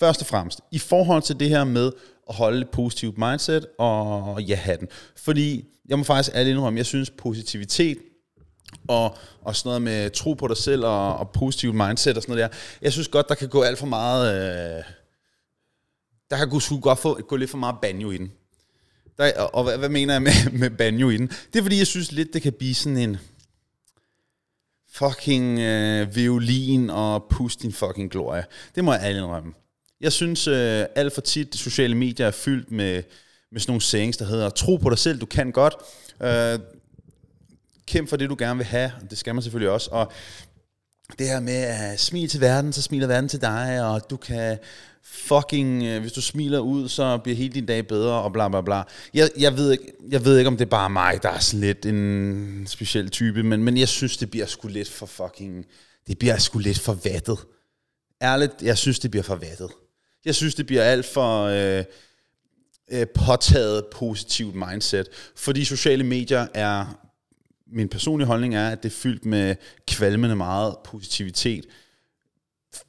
først og fremmest, i forhold til det her med at holde et positivt mindset og ja hatten. Fordi jeg må faktisk ærligt indrømme, jeg synes positivitet og, og sådan noget med tro på dig selv og, og positivt mindset og sådan noget der. Jeg synes godt, der kan gå alt for meget... Øh, der kan gå, godt få, gå lidt for meget banjo i den. Der, og, og hvad, hvad mener jeg med, med banjo i den? Det er fordi, jeg synes lidt, det kan blive sådan en fucking øh, violin og pust din fucking glorie. Det må jeg alle indrømme. Jeg synes øh, alt for tit, sociale medier er fyldt med, med sådan nogle sayings, der hedder, tro på dig selv, du kan godt. Øh, kæmp for det, du gerne vil have. Det skal man selvfølgelig også. Og det her med at smile til verden, så smiler verden til dig, og du kan fucking, øh, hvis du smiler ud, så bliver hele din dag bedre, og bla bla bla. Jeg, jeg, ved ikke, jeg ved ikke, om det er bare mig, der er sådan lidt en speciel type, men, men jeg synes, det bliver sgu lidt for fucking, det bliver sgu lidt for vattet. Ærligt, jeg synes, det bliver for vattet. Jeg synes, det bliver alt for øh, øh, påtaget positivt mindset, fordi sociale medier er min personlige holdning er, at det er fyldt med kvalmende meget positivitet,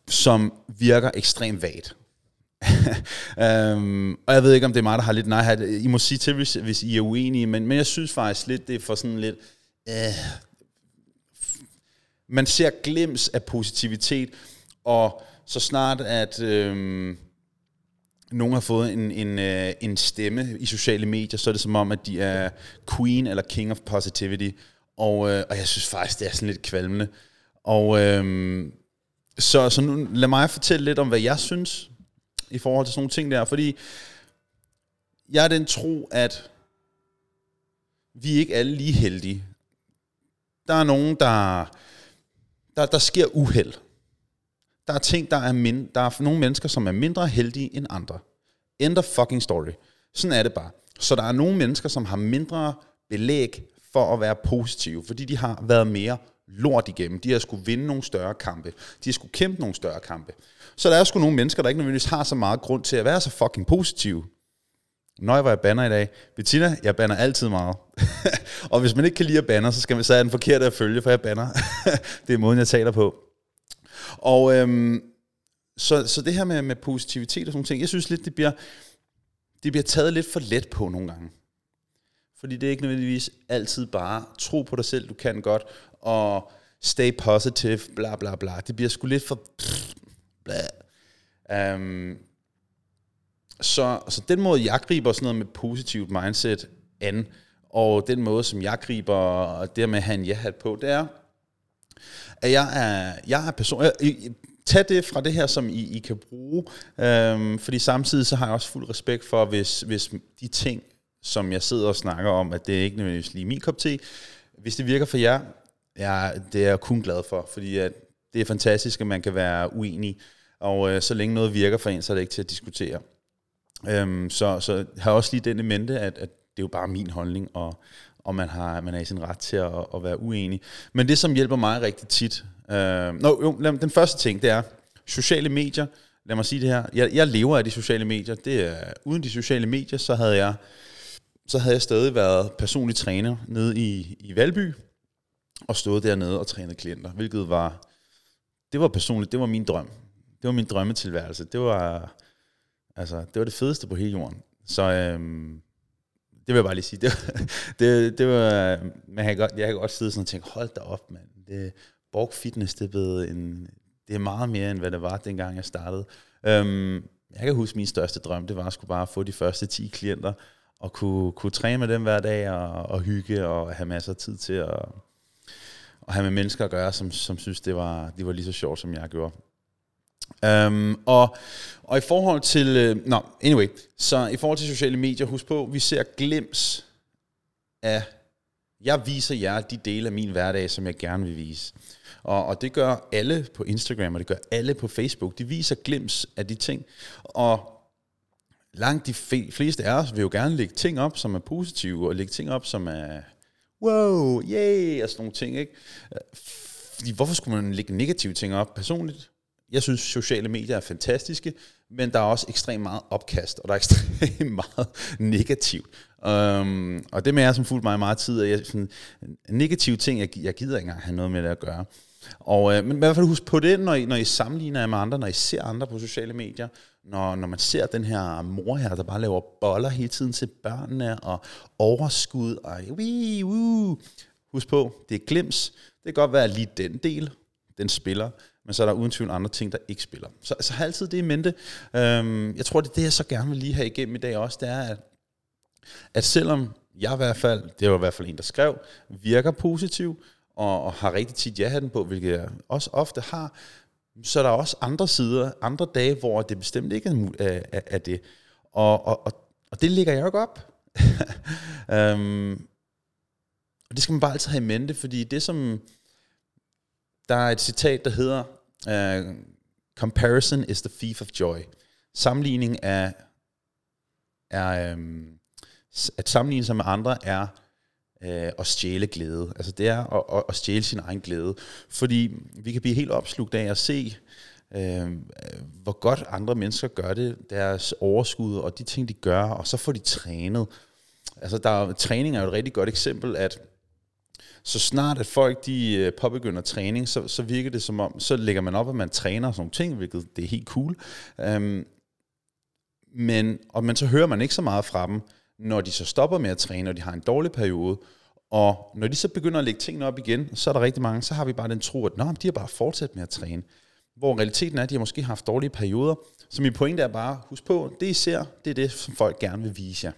som virker ekstremt vagt. um, og jeg ved ikke, om det er mig, der har lidt nej. I må sige til, hvis, hvis I er uenige, men, men jeg synes faktisk lidt, det er for sådan lidt... Øh, man ser glimt af positivitet, og så snart at... øh, nogen har fået en, en, øh, en stemme i sociale medier, så er det som om, at de er queen eller king of positivity. Og, øh, og jeg synes faktisk, det er sådan lidt kvalmende. Og øh, så, så nu lad mig fortælle lidt om, hvad jeg synes i forhold til sådan nogle ting der. Fordi jeg er den tro, at vi er ikke alle lige heldige. Der er nogen, der, der, der sker uheld. Der er ting, der er min, der er nogle mennesker, som er mindre heldige end andre. End of fucking story. Sådan er det bare. Så der er nogle mennesker, som har mindre belæg for at være positive, fordi de har været mere lort igennem. De har skulle vinde nogle større kampe. De har skulle kæmpe nogle større kampe. Så der er sgu nogle mennesker, der ikke nødvendigvis har så meget grund til at være så fucking positive. Nøj, hvor jeg banner i dag. Bettina, jeg banner altid meget. og hvis man ikke kan lide at banner, så skal man så er den forkerte at følge, for jeg banner. det er måden, jeg taler på. Og øhm, så, så det her med, med positivitet og sådan ting, jeg synes lidt, det bliver, det bliver taget lidt for let på nogle gange. Fordi det er ikke nødvendigvis altid bare tro på dig selv, du kan godt, og stay positive, bla bla bla. Det bliver sgu lidt for... Bla. Um, så, så den måde, jeg griber sådan noget med positivt mindset an, og den måde, som jeg griber det med at have en ja-hat på, det er, jeg er, jeg er person... Tag det fra det her, som I, I kan bruge, øhm, fordi samtidig så har jeg også fuld respekt for, hvis, hvis de ting, som jeg sidder og snakker om, at det er ikke nødvendigvis lige min kop te. Hvis det virker for jer, ja, det er jeg kun glad for, fordi at det er fantastisk, at man kan være uenig, og øh, så længe noget virker for en, så er det ikke til at diskutere. Øhm, så, så har også lige den i mente, at, at det er jo bare min holdning, og, og man, har, man er i sin ret til at, at være uenig. Men det, som hjælper mig rigtig tit, øh, no, jo, den første ting, det er sociale medier. Lad mig sige det her. Jeg, jeg lever af de sociale medier. Det er, uden de sociale medier, så havde jeg så havde jeg stadig været personlig træner nede i, i Valby, og stået dernede og trænet klienter, hvilket var, det var personligt, det var min drøm. Det var min drømmetilværelse. Det var, altså, det var det fedeste på hele jorden. Så øhm, vil jeg bare lige sige. Det, det, det var, man kan godt, jeg kan godt sidde sådan og tænke, hold da op, mand. Det, Borg Fitness, det er, en, det er meget mere, end hvad det var, dengang jeg startede. Øhm, jeg kan huske, min største drøm, det var at skulle bare få de første 10 klienter, og kunne, kunne træne med dem hver dag, og, og hygge, og have masser af tid til at, at have med mennesker at gøre, som, som synes, det var, det var lige så sjovt, som jeg gjorde. Um, og, og i forhold til, øh, uh, no, anyway, så i forhold til sociale medier, husk på, vi ser glims af, jeg viser jer de dele af min hverdag, som jeg gerne vil vise. Og, og det gør alle på Instagram, og det gør alle på Facebook. De viser glims af de ting. Og langt de fleste af os vil jo gerne lægge ting op, som er positive, og lægge ting op, som er wow, yay, og sådan nogle ting, ikke? Øh, fordi hvorfor skulle man lægge negative ting op personligt? Jeg synes, sociale medier er fantastiske, men der er også ekstremt meget opkast, og der er ekstremt meget negativt. Um, og det med jeg som fuldt mig meget tid, at jeg, sådan, negative ting, jeg, jeg gider ikke engang have noget med det at gøre. Og, øh, men i hvert fald husk på det, når I, når I sammenligner jer med andre, når I ser andre på sociale medier, når, når man ser den her mor her, der bare laver boller hele tiden til børnene, og overskud, og wii, woo. Husk på, det er glims. Det kan godt være lige den del, den spiller, men så er der uden tvivl andre ting, der ikke spiller. Så, så har altid det i mente. Øhm, jeg tror, det er det, jeg så gerne vil lige have igennem i dag også, det er, at, at selvom jeg i hvert fald, det var i hvert fald en, der skrev, virker positiv, og, og har rigtig tit ja-hatten på, hvilket jeg også ofte har, så er der også andre sider, andre dage, hvor det bestemt ikke er, er, er det. Og, og, og, og det ligger jeg jo ikke op. øhm, og det skal man bare altid have i mente, fordi det som, der er et citat, der hedder, uh, comparison is the thief of joy. Sammenligning er, er um, at sammenligne sig med andre er øh, at stjæle glæde. Altså det er at, at, at stjæle sin egen glæde. Fordi vi kan blive helt opslugt af at se, øh, hvor godt andre mennesker gør det, deres overskud og de ting, de gør, og så får de trænet. Altså der, træning er jo et rigtig godt eksempel, at så snart at folk de øh, påbegynder træning, så, så virker det som om, så lægger man op, at man træner sådan nogle ting, hvilket det er helt cool. Øhm, men, og, men så hører man ikke så meget fra dem, når de så stopper med at træne, og de har en dårlig periode, og når de så begynder at lægge tingene op igen, så er der rigtig mange, så har vi bare den tro, at Nå, de har bare fortsat med at træne. Hvor realiteten er, at de har måske haft dårlige perioder. Så min pointe er bare, husk på, det I ser, det er det, som folk gerne vil vise jer.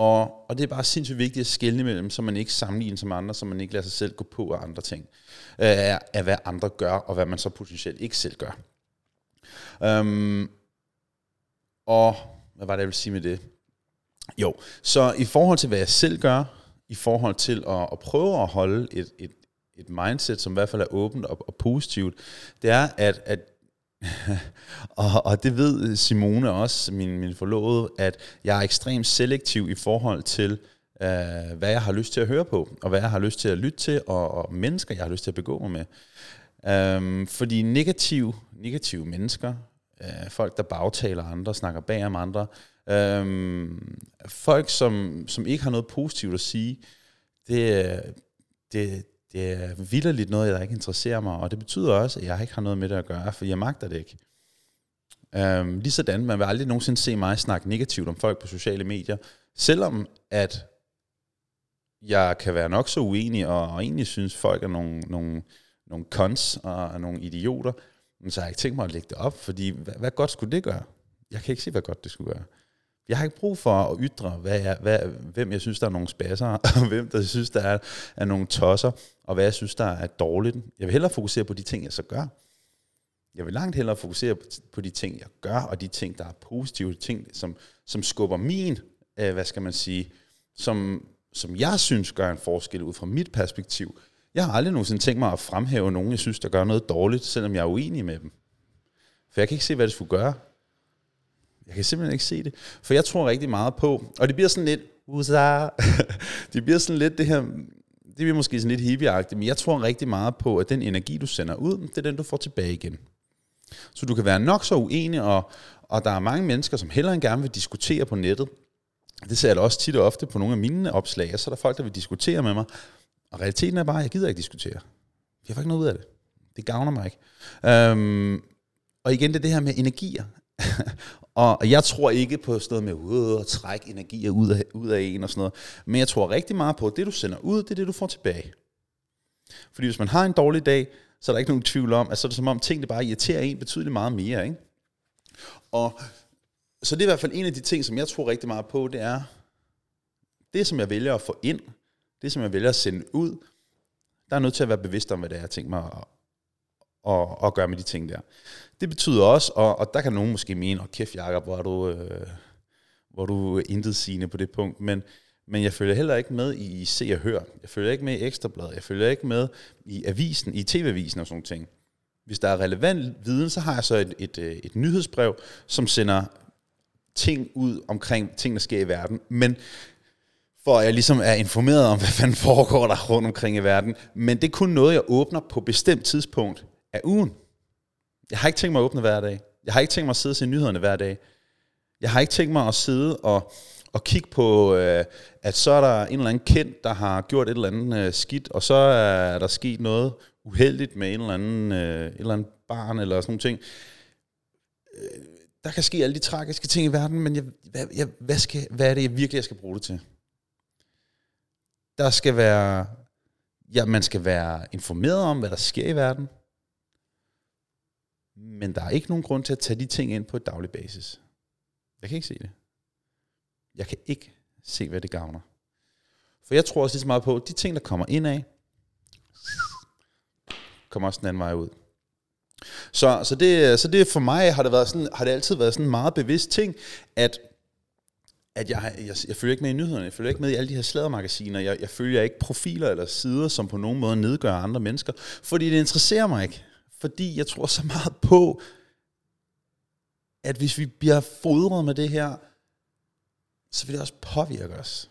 Og, og det er bare sindssygt vigtigt at skelne mellem, så man ikke sammenligner sig med andre, så man ikke lader sig selv gå på af andre ting. Øh, af hvad andre gør, og hvad man så potentielt ikke selv gør. Um, og hvad var det, jeg ville sige med det? Jo, så i forhold til, hvad jeg selv gør, i forhold til at, at prøve at holde et, et, et mindset, som i hvert fald er åbent og, og positivt, det er, at, at og, og det ved Simone også, min, min forlovede, at jeg er ekstremt selektiv i forhold til, øh, hvad jeg har lyst til at høre på, og hvad jeg har lyst til at lytte til, og, og mennesker, jeg har lyst til at begå mig med. Øhm, fordi negative, negative mennesker, øh, folk, der bagtaler andre, snakker bag om andre, øh, folk, som, som ikke har noget positivt at sige, det, det, det er vildt noget, der ikke interesserer mig, og det betyder også, at jeg ikke har noget med det at gøre, for jeg magter det ikke. Øhm, lige sådan, man vil aldrig nogensinde se mig snakke negativt om folk på sociale medier, selvom at jeg kan være nok så uenig, og, og egentlig synes, folk er nogle, nogle, nogle cons og nogle idioter, men så har jeg ikke tænkt mig at lægge det op, fordi hvad, hvad godt skulle det gøre? Jeg kan ikke se, hvad godt det skulle gøre. Jeg har ikke brug for at ytre, hvad jeg, hvad, hvem jeg synes, der er nogle spasser, og hvem der synes, der er, er nogle tosser, og hvad jeg synes, der er dårligt. Jeg vil hellere fokusere på de ting, jeg så gør. Jeg vil langt hellere fokusere på de ting, jeg gør, og de ting, der er positive, de ting, som, som skubber min, øh, hvad skal man sige, som, som jeg synes gør en forskel ud fra mit perspektiv. Jeg har aldrig nogensinde tænkt mig at fremhæve nogen, jeg synes, der gør noget dårligt, selvom jeg er uenig med dem. For jeg kan ikke se, hvad det skulle gøre. Jeg kan simpelthen ikke se det. For jeg tror rigtig meget på, og det bliver sådan lidt, USA, det bliver sådan lidt det her, det bliver måske sådan lidt hippieagtigt, men jeg tror rigtig meget på, at den energi, du sender ud, det er den, du får tilbage igen. Så du kan være nok så uenig, og, og der er mange mennesker, som hellere end gerne vil diskutere på nettet. Det ser jeg da også tit og ofte på nogle af mine opslag, så er der folk, der vil diskutere med mig. Og realiteten er bare, at jeg gider ikke diskutere. Jeg får ikke noget ud af det. Det gavner mig ikke. Øhm, og igen, det er det her med energier. og jeg tror ikke på sådan noget med at trække energier ud af, ud af en og sådan noget. Men jeg tror rigtig meget på, at det du sender ud, det er det du får tilbage. Fordi hvis man har en dårlig dag, så er der ikke nogen tvivl om, at så er det som om tingene bare irriterer en betydeligt meget mere. Ikke? Og så det er i hvert fald en af de ting, som jeg tror rigtig meget på, det er, det som jeg vælger at få ind, det som jeg vælger at sende ud, der er nødt til at være bevidst om, hvad det er, jeg tænker mig at, at, at gøre med de ting der. Det betyder også, og, og der kan nogen måske mene, at kæft Jacob, hvor er du, øh, hvor er du intet sigende på det punkt, men, men jeg følger heller ikke med i Se og Hør. Jeg følger ikke med i Ekstrabladet. Jeg følger ikke med i avisen, i tv-avisen og sådan ting. Hvis der er relevant viden, så har jeg så et, et, øh, et nyhedsbrev, som sender ting ud omkring ting, der sker i verden. Men for at jeg ligesom er informeret om, hvad fanden foregår der rundt omkring i verden. Men det er kun noget, jeg åbner på bestemt tidspunkt af ugen. Jeg har ikke tænkt mig at åbne hver dag. Jeg har ikke tænkt mig at sidde og se nyhederne hver dag. Jeg har ikke tænkt mig at sidde og, og kigge på, øh, at så er der en eller anden kendt, der har gjort et eller andet øh, skidt, og så er der sket noget uheldigt med en eller anden, øh, et eller andet barn eller sådan nogle ting. Øh, der kan ske alle de tragiske ting i verden, men jeg, hvad, jeg, hvad, skal, hvad er det jeg virkelig, jeg skal bruge det til? Der skal være, ja, man skal være informeret om, hvad der sker i verden, men der er ikke nogen grund til at tage de ting ind på et daglig basis. Jeg kan ikke se det. Jeg kan ikke se, hvad det gavner. For jeg tror også lige så meget på, at de ting, der kommer ind af, kommer også den anden vej ud. Så, så, det, så det for mig har det, været sådan, har det altid været sådan en meget bevidst ting, at at jeg, jeg, jeg følger ikke med i nyhederne, jeg følger ikke med i alle de her slædermagasiner, jeg, jeg følger ikke profiler eller sider, som på nogen måde nedgør andre mennesker, fordi det interesserer mig ikke. Fordi jeg tror så meget på, at hvis vi bliver fodret med det her, så vil det også påvirke os.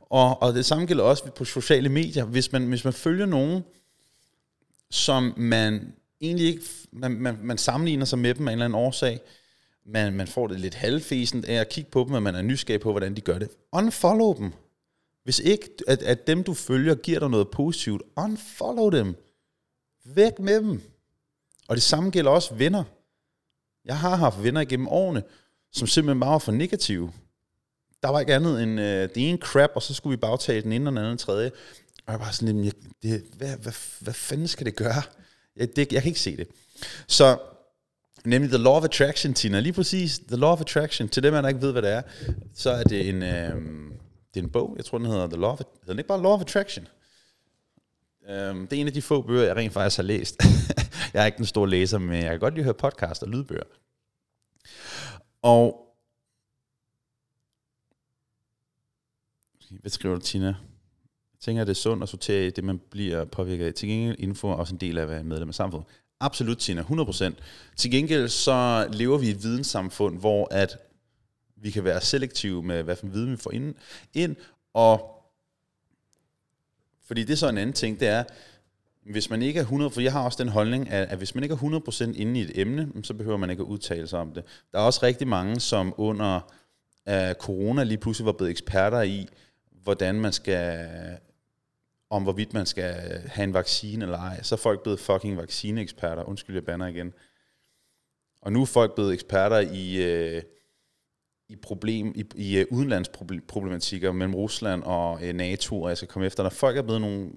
Og, og det samme gælder også på sociale medier. Hvis man, hvis man følger nogen, som man egentlig ikke, man, man, man sammenligner sig med dem af en eller anden årsag, man, man får det lidt halvfæsent af at kigge på dem, og man er nysgerrig på, hvordan de gør det. Unfollow dem. Hvis ikke, at, at dem du følger giver dig noget positivt, unfollow dem. Væk med dem. Og det samme gælder også venner. Jeg har haft venner igennem årene, som simpelthen bare var for negative. Der var ikke andet end øh, det ene crap, og så skulle vi bagtage den ene og den anden og tredje. Og jeg var sådan lidt, det, hvad, hvad, hvad fanden skal det gøre? Jeg, det, jeg kan ikke se det. Så nemlig The Law of Attraction, Tina. Lige præcis, The Law of Attraction. Til dem, der ikke ved, hvad det er, så er det en, øh, det er en bog. Jeg tror, den hedder The Law of, hedder den ikke bare Law of Attraction? Øhm, det er en af de få bøger, jeg rent faktisk har læst. jeg er ikke den store læser, men jeg kan godt lide at høre podcast og lydbøger. Og hvad skriver du, Tina? Jeg tænker, at det er sundt at sortere i det, man bliver påvirket af. Til gengæld info er også en del af at være medlem af samfundet. Absolut, Tina, 100%. Til gengæld så lever vi i et videnssamfund, hvor at vi kan være selektive med, hvad for en viden vi får ind, ind og fordi det er så en anden ting, det er, hvis man ikke er 100, for jeg har også den holdning, at, at hvis man ikke er 100% inde i et emne, så behøver man ikke at udtale sig om det. Der er også rigtig mange, som under uh, corona lige pludselig var blevet eksperter i, hvordan man skal, om hvorvidt man skal have en vaccine eller ej. Så er folk blevet fucking vaccineeksperter. Undskyld, jeg banner igen. Og nu er folk blevet eksperter i, uh, i, problem, i, i uh, udenlandsproblematikker mellem Rusland og uh, NATO, og jeg skal komme efter, når folk er blevet nogle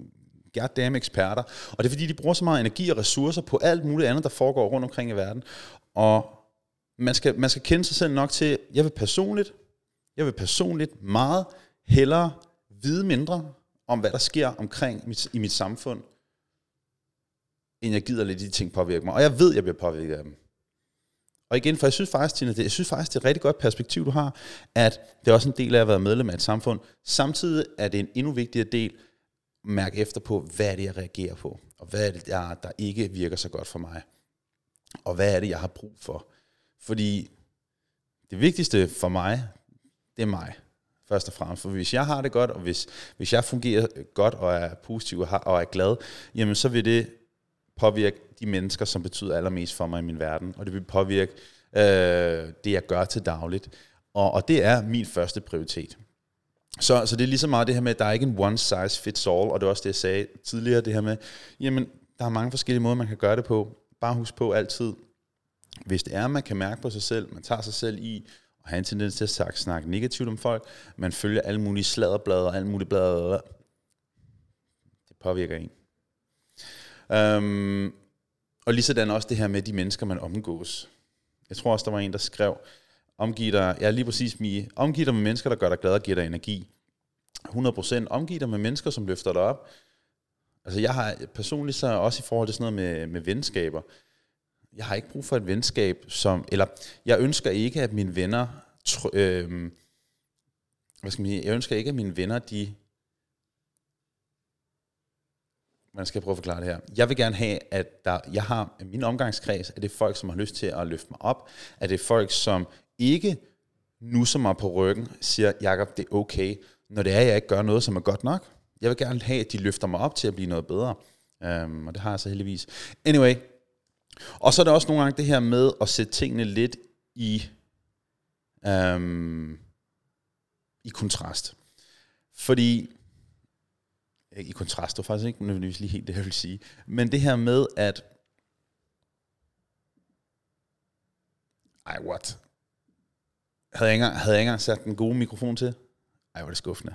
goddamn eksperter. Og det er fordi, de bruger så meget energi og ressourcer på alt muligt andet, der foregår rundt omkring i verden. Og man skal, man skal kende sig selv nok til, jeg vil personligt, jeg vil personligt meget hellere vide mindre om, hvad der sker omkring mit, i mit samfund, end jeg gider lidt de ting påvirke mig. Og jeg ved, jeg bliver påvirket af dem. Og igen, for jeg synes faktisk, Tina, det, jeg synes faktisk, det er et rigtig godt perspektiv, du har, at det er også en del af at være medlem af et samfund. Samtidig er det en endnu vigtigere del, mærke efter på, hvad er det, jeg reagerer på, og hvad er det, der, der ikke virker så godt for mig, og hvad er det, jeg har brug for. Fordi det vigtigste for mig, det er mig, først og fremmest. For hvis jeg har det godt, og hvis, hvis jeg fungerer godt og er positiv og, har, og er glad, jamen så vil det påvirke de mennesker, som betyder allermest for mig i min verden, og det vil påvirke øh, det, jeg gør til dagligt. Og, og det er min første prioritet. Så, så det er lige så meget det her med, at der er ikke en one size fits all, og det er også det, jeg sagde tidligere, det her med, jamen, der er mange forskellige måder, man kan gøre det på. Bare husk på altid, hvis det er, man kan mærke på sig selv, man tager sig selv i, og har en tendens til at snakke negativt om folk, man følger alle mulige sladderblade og alle mulige blade, det påvirker en. Øhm, og lige sådan også det her med de mennesker, man omgås. Jeg tror også, der var en, der skrev, Omgiv dig, ja lige præcis, Mie. Omgiv dig med mennesker, der gør dig glad og giver dig energi. 100% omgiv dig med mennesker, som løfter dig op. Altså jeg har personligt så også i forhold til sådan noget med, med venskaber, jeg har ikke brug for et venskab, som, eller jeg ønsker ikke, at mine venner, øh, hvad skal man sige, jeg ønsker ikke, at mine venner, de, man skal prøve at forklare det her. Jeg vil gerne have, at der, jeg har min omgangskreds, at det er folk, som har lyst til at løfte mig op, at det er folk, som ikke nusser mig på ryggen, siger, Jakob, det er okay, når det er, at jeg ikke gør noget, som er godt nok. Jeg vil gerne have, at de løfter mig op til at blive noget bedre. Um, og det har jeg så heldigvis. Anyway. Og så er der også nogle gange det her med at sætte tingene lidt i, um, i kontrast. Fordi Øh, i kontrast, det var faktisk ikke nødvendigvis lige helt det, jeg vil sige. Men det her med, at... Ej, what? Havde jeg, engang, havde jeg ikke engang sat den gode mikrofon til? Ej, hvor er det skuffende.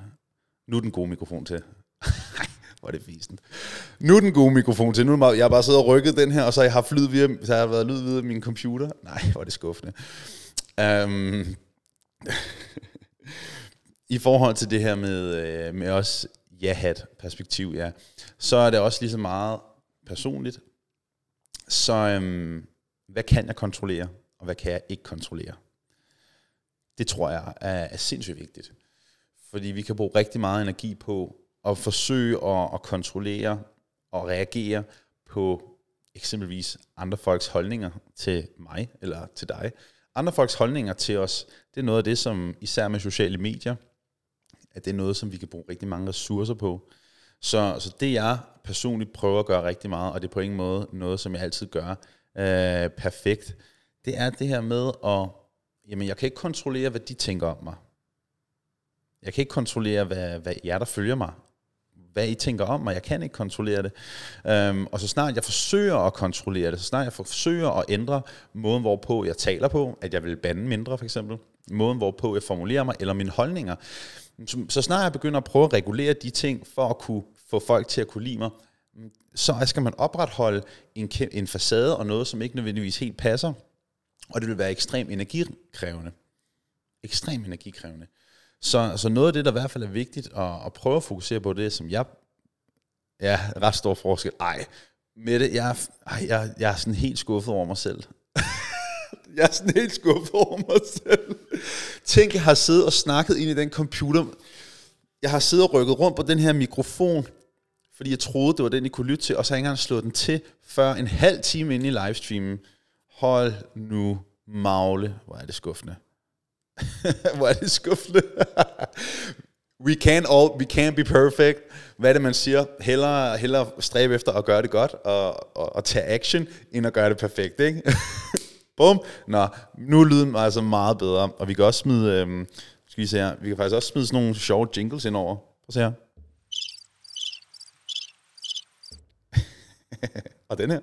Nu er den gode mikrofon til. Ej, hvor er det fisen. Nu er den gode mikrofon til. Nu er jeg bare siddet og rykket den her, og så har jeg haft lyd via, så har jeg været lyd via min computer. Nej, hvor er det skuffende. Um, I forhold til det her med, øh, med os ja-hat perspektiv, ja, så er det også lige så meget personligt. Så øhm, hvad kan jeg kontrollere, og hvad kan jeg ikke kontrollere? Det tror jeg er, er sindssygt vigtigt. Fordi vi kan bruge rigtig meget energi på at forsøge at, at kontrollere og reagere på eksempelvis andre folks holdninger til mig eller til dig. Andre folks holdninger til os, det er noget af det, som især med sociale medier, at det er noget, som vi kan bruge rigtig mange ressourcer på. Så, så det jeg personligt prøver at gøre rigtig meget, og det er på ingen måde noget, som jeg altid gør øh, perfekt, det er det her med at, jamen jeg kan ikke kontrollere, hvad de tænker om mig. Jeg kan ikke kontrollere, hvad, hvad jer, der følger mig, hvad I tænker om mig. Jeg kan ikke kontrollere det. Øhm, og så snart jeg forsøger at kontrollere det, så snart jeg forsøger at ændre måden, hvorpå jeg taler på, at jeg vil bande mindre for eksempel, måden, hvorpå jeg formulerer mig, eller mine holdninger, så snart jeg begynder at prøve at regulere de ting, for at kunne få folk til at kunne lide mig, så skal man opretholde en, en facade og noget, som ikke nødvendigvis helt passer, og det vil være ekstremt energikrævende. Ekstremt energikrævende. Så, så noget af det, der i hvert fald er vigtigt at, at prøve at fokusere på, det som jeg... Ja, ret stor forskel. Ej, med det, jeg, ej, jeg, jeg er sådan helt skuffet over mig selv jeg er sådan helt skuffet over mig selv. Tænk, jeg har siddet og snakket ind i den computer. Jeg har siddet og rykket rundt på den her mikrofon, fordi jeg troede, det var den, I kunne lytte til, og så har jeg ikke engang slået den til, før en halv time inde i livestreamen. Hold nu magle, hvor er det skuffende. hvor er det skuffende. we can all, we can't be perfect. Hvad er det, man siger? Hellere, hellere stræbe efter at gøre det godt, og, og, og tage action, end at gøre det perfekt, ikke? Bum. Nå, nu er lyden altså meget bedre, og vi kan også smide, øhm, skal vi se her, vi kan faktisk også smide sådan nogle sjove jingles ind over. Prøv at se her. og den her.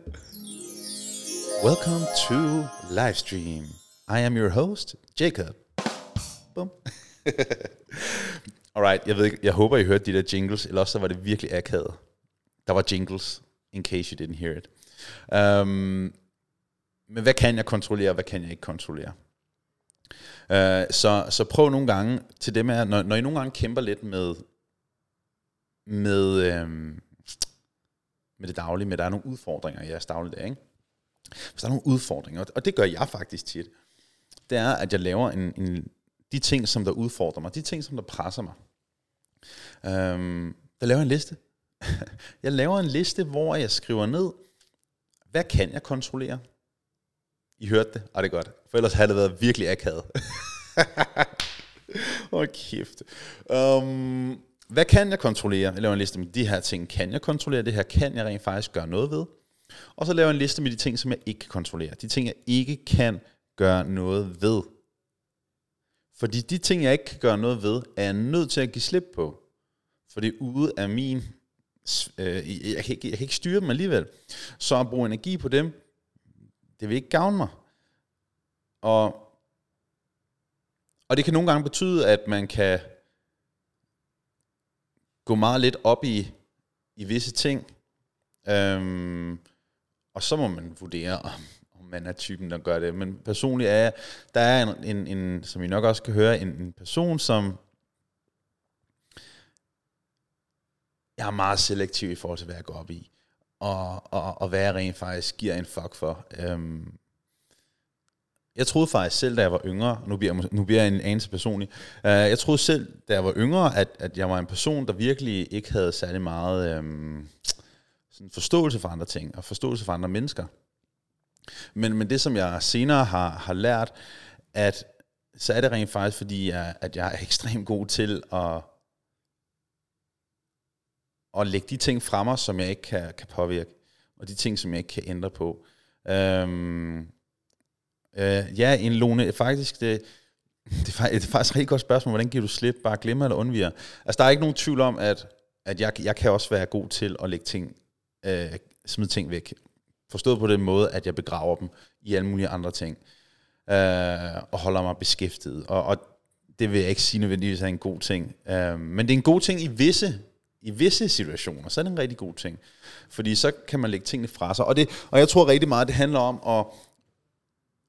Welcome to Livestream. I am your host, Jacob. Bum. Alright, jeg, ved ikke, jeg håber, I hørte de der jingles, eller også så var det virkelig akavet. Der var jingles, in case you didn't hear it. Um, men hvad kan jeg kontrollere, og hvad kan jeg ikke kontrollere? Uh, så, så prøv nogle gange til det med, når, når I nogle gange kæmper lidt med, med, øhm, med det daglige, med der er nogle udfordringer i jeres dagligdag, ikke? Hvis der er nogle udfordringer, og det gør jeg faktisk tit, det er, at jeg laver en, en, de ting, som der udfordrer mig, de ting, som der presser mig. Øhm, der laver jeg en liste. jeg laver en liste, hvor jeg skriver ned, hvad kan jeg kontrollere? I hørte det, og det er godt. For ellers havde det været virkelig akavet. Åh, oh, kæft. Um, hvad kan jeg kontrollere? Jeg laver en liste med de her ting, kan jeg kontrollere? Det her kan jeg rent faktisk gøre noget ved. Og så laver jeg en liste med de ting, som jeg ikke kan kontrollere. De ting, jeg ikke kan gøre noget ved. Fordi de ting, jeg ikke kan gøre noget ved, er jeg nødt til at give slip på. For det er ude af min... Øh, jeg, kan ikke, jeg kan ikke styre dem alligevel. Så at bruge energi på dem, det vil ikke gavne mig. Og, og det kan nogle gange betyde, at man kan gå meget lidt op i, i visse ting. Øhm, og så må man vurdere, om, om man er typen, der gør det. Men personligt er jeg, der er en, en, en som I nok også kan høre, en, en person, som jeg er meget selektiv i forhold til, hvad jeg går op i og, og, og hvad jeg rent faktisk giver en fuck for. Øhm, jeg troede faktisk selv, da jeg var yngre, nu bliver jeg, nu bliver jeg en anelse personlig, øh, jeg troede selv, da jeg var yngre, at, at jeg var en person, der virkelig ikke havde særlig meget øhm, sådan forståelse for andre ting, og forståelse for andre mennesker. Men, men det, som jeg senere har, har lært, at så er det rent faktisk, fordi jeg, at jeg er ekstremt god til at at lægge de ting fra mig, som jeg ikke kan, kan påvirke, og de ting, som jeg ikke kan ændre på. Øhm, øh, ja, en lone, faktisk, det, det, er, det er faktisk et rigtig godt spørgsmål, hvordan giver du slip, bare glemmer eller undviger? Altså, der er ikke nogen tvivl om, at at jeg, jeg kan også være god til at lægge ting, øh, smide ting væk. Forstået på den måde, at jeg begraver dem i alle mulige andre ting. Øh, og holder mig beskæftiget. Og, og det vil jeg ikke sige nødvendigvis er en god ting. Øh, men det er en god ting i visse, i visse situationer. Så er det en rigtig god ting. Fordi så kan man lægge tingene fra sig. Og, det, og jeg tror rigtig meget, det handler om at...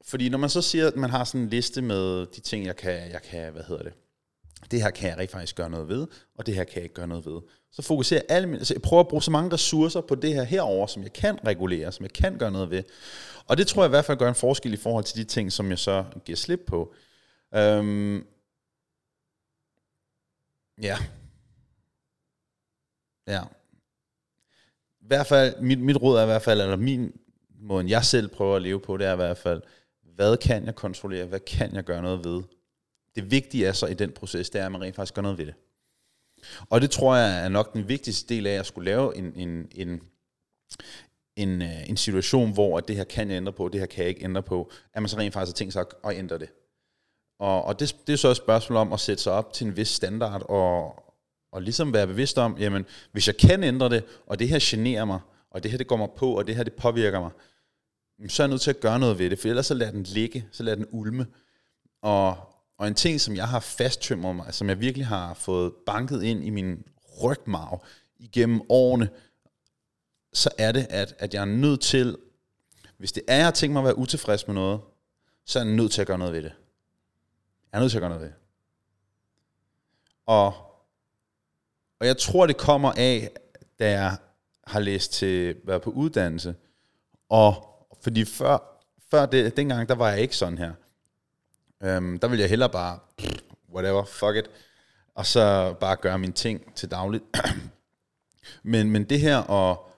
Fordi når man så siger, at man har sådan en liste med de ting, jeg kan, jeg kan hvad hedder det, det her kan jeg rigtig faktisk gøre noget ved, og det her kan jeg ikke gøre noget ved. Så fokuserer jeg alle altså jeg prøver at bruge så mange ressourcer på det her herover, som jeg kan regulere, som jeg kan gøre noget ved. Og det tror jeg i hvert fald gør en forskel i forhold til de ting, som jeg så giver slip på. Øhm, ja. Ja. I hvert fald, mit, mit råd er i hvert fald, eller min måde, jeg selv prøver at leve på, det er i hvert fald, hvad kan jeg kontrollere, hvad kan jeg gøre noget ved? Det vigtige er så i den proces, det er, at man rent faktisk gør noget ved det. Og det tror jeg er nok den vigtigste del af at skulle lave en, en, en, en, øh, en situation, hvor at det her kan jeg ændre på, det her kan jeg ikke ændre på, at man så rent faktisk har tænkt sig at ændre det. Og, og det, det er så et spørgsmål om at sætte sig op til en vis standard, og, og ligesom være bevidst om, jamen, hvis jeg kan ændre det, og det her generer mig, og det her det går mig på, og det her det påvirker mig, så er jeg nødt til at gøre noget ved det, for ellers så lader den ligge, så lader den ulme. Og, og en ting, som jeg har fasttømret mig, som jeg virkelig har fået banket ind i min rygmarv igennem årene, så er det, at, at jeg er nødt til, hvis det er, jeg har tænkt mig at være utilfreds med noget, så er jeg nødt til at gøre noget ved det. Jeg er nødt til at gøre noget ved det. Og, og jeg tror, det kommer af, da jeg har læst til, været på uddannelse, og fordi før, før det, dengang, der var jeg ikke sådan her. Øhm, der ville jeg hellere bare, whatever, fuck it, og så bare gøre mine ting til dagligt. men, men det her, og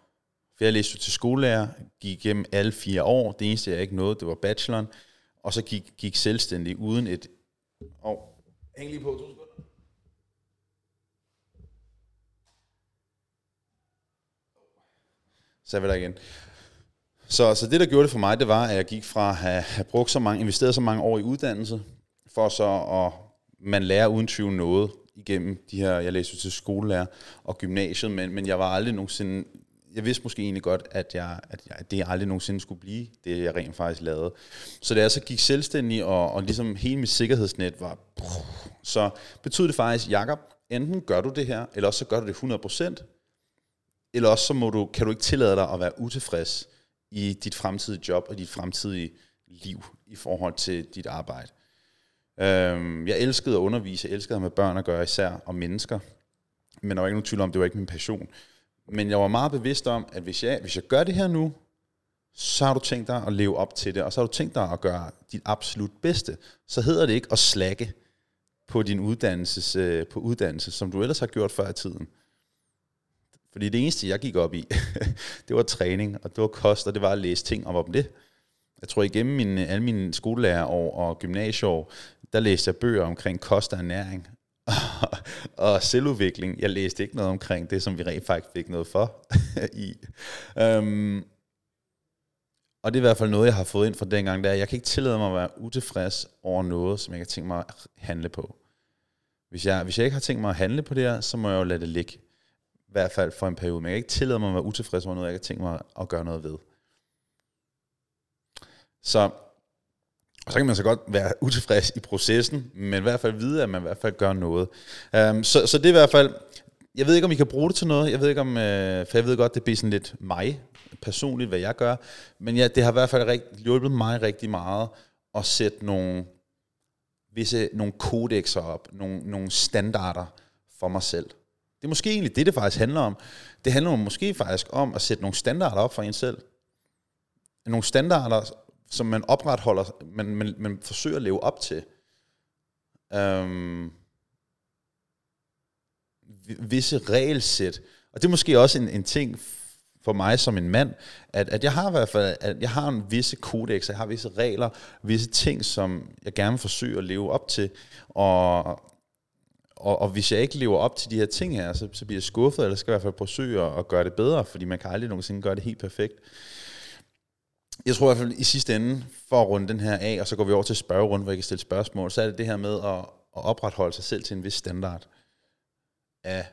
for jeg læste til skolelærer, gik igennem alle fire år, det eneste jeg ikke nåede, det var bacheloren, og så gik, gik selvstændig uden et... Oh, hæng lige på, to sekunder. Så er vi der igen. Så, så det, der gjorde det for mig, det var, at jeg gik fra at have, have brugt så mange, investeret så mange år i uddannelse, for så at man lærer uden tvivl noget igennem de her, jeg læste til skolelærer og gymnasiet, men, men jeg var aldrig nogensinde, jeg vidste måske egentlig godt, at, jeg, at, jeg, at det aldrig nogensinde skulle blive det, jeg rent faktisk lavede. Så da jeg så gik selvstændig, og, og ligesom hele mit sikkerhedsnet var, så betød det faktisk, Jakob, enten gør du det her, eller også så gør du det 100%, eller også så må du, kan du ikke tillade dig at være utilfreds i dit fremtidige job og dit fremtidige liv i forhold til dit arbejde. Øhm, jeg elskede at undervise, jeg elskede at med børn at gøre især, og mennesker. Men der var ikke nogen tvivl om, det var ikke min passion. Men jeg var meget bevidst om, at hvis jeg, hvis jeg gør det her nu, så har du tænkt dig at leve op til det, og så har du tænkt dig at gøre dit absolut bedste. Så hedder det ikke at slække på din uddannelses, øh, på uddannelse, som du ellers har gjort før i tiden. Fordi det eneste, jeg gik op i, det var træning, og det var kost, og det var at læse ting om det. Jeg tror igennem mine, alle mine skolelærer og gymnasieår, der læste jeg bøger omkring kost og ernæring. og selvudvikling. Jeg læste ikke noget omkring det, som vi rent faktisk fik noget for i. Um, og det er i hvert fald noget, jeg har fået ind fra dengang, der jeg kan ikke tillade mig at være utilfreds over noget, som jeg kan tænke mig at handle på. Hvis jeg, hvis jeg ikke har tænkt mig at handle på det her, så må jeg jo lade det ligge. I hvert fald for en periode. Men jeg kan ikke tillade mig at være utilfreds over noget, jeg kan tænke mig at gøre noget ved. Så og så kan man så godt være utilfreds i processen, men i hvert fald vide, at man i hvert fald gør noget. Um, så, så det er i hvert fald, jeg ved ikke, om I kan bruge det til noget. Jeg ved ikke, om, øh, for jeg ved godt, det bliver sådan lidt mig personligt, hvad jeg gør. Men ja, det har i hvert fald rigt, hjulpet mig rigtig meget at sætte nogle, visse, nogle kodexer op, nogle, nogle standarder for mig selv. Det er måske egentlig det, det faktisk handler om. Det handler måske faktisk om at sætte nogle standarder op for en selv. Nogle standarder, som man opretholder, man, man, man forsøger at leve op til. Um, visse regelsæt. Og det er måske også en, en ting for mig som en mand, at, at jeg har i hvert fald at jeg har en visse kodex, jeg har visse regler, visse ting, som jeg gerne forsøger at leve op til. Og, og, og hvis jeg ikke lever op til de her ting her, så, så bliver jeg skuffet, eller skal i hvert fald forsøge at, at gøre det bedre, fordi man kan aldrig nogensinde gøre det helt perfekt jeg tror i hvert fald i sidste ende, for at runde den her af, og så går vi over til spørgerunden, hvor jeg kan stille spørgsmål, så er det det her med at, at opretholde sig selv til en vis standard af,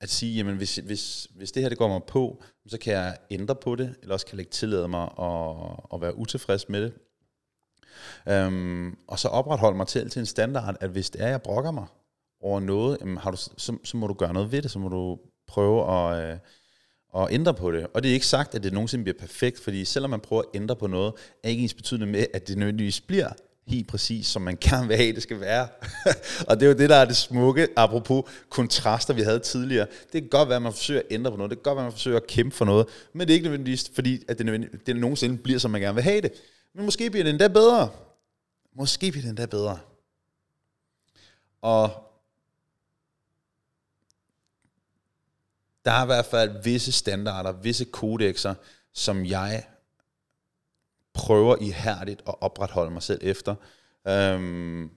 at sige, jamen hvis, hvis, hvis det her det går mig på, så kan jeg ændre på det, eller også kan jeg ikke tillade mig at, at være utilfreds med det. Øhm, og så opretholde mig til, til en standard, at hvis det er, jeg brokker mig over noget, jamen har du, så, så må du gøre noget ved det, så må du prøve at, øh, at ændre på det. Og det er ikke sagt, at det nogensinde bliver perfekt, fordi selvom man prøver at ændre på noget, er ikke ens betydende med, at det nødvendigvis bliver helt præcis, som man gerne vil have, det skal være. og det er jo det, der er det smukke, apropos kontraster, vi havde tidligere. Det kan godt være, at man forsøger at ændre på noget, det kan godt være, at man forsøger at kæmpe for noget, men det er ikke nødvendigvis, fordi at det, nødvendigvis, det nogensinde bliver, som man gerne vil have det. Men måske bliver det endda bedre. Måske bliver det endda bedre. Og der er i hvert fald visse standarder, visse kodexer, som jeg prøver ihærdigt at opretholde mig selv efter. Øhm,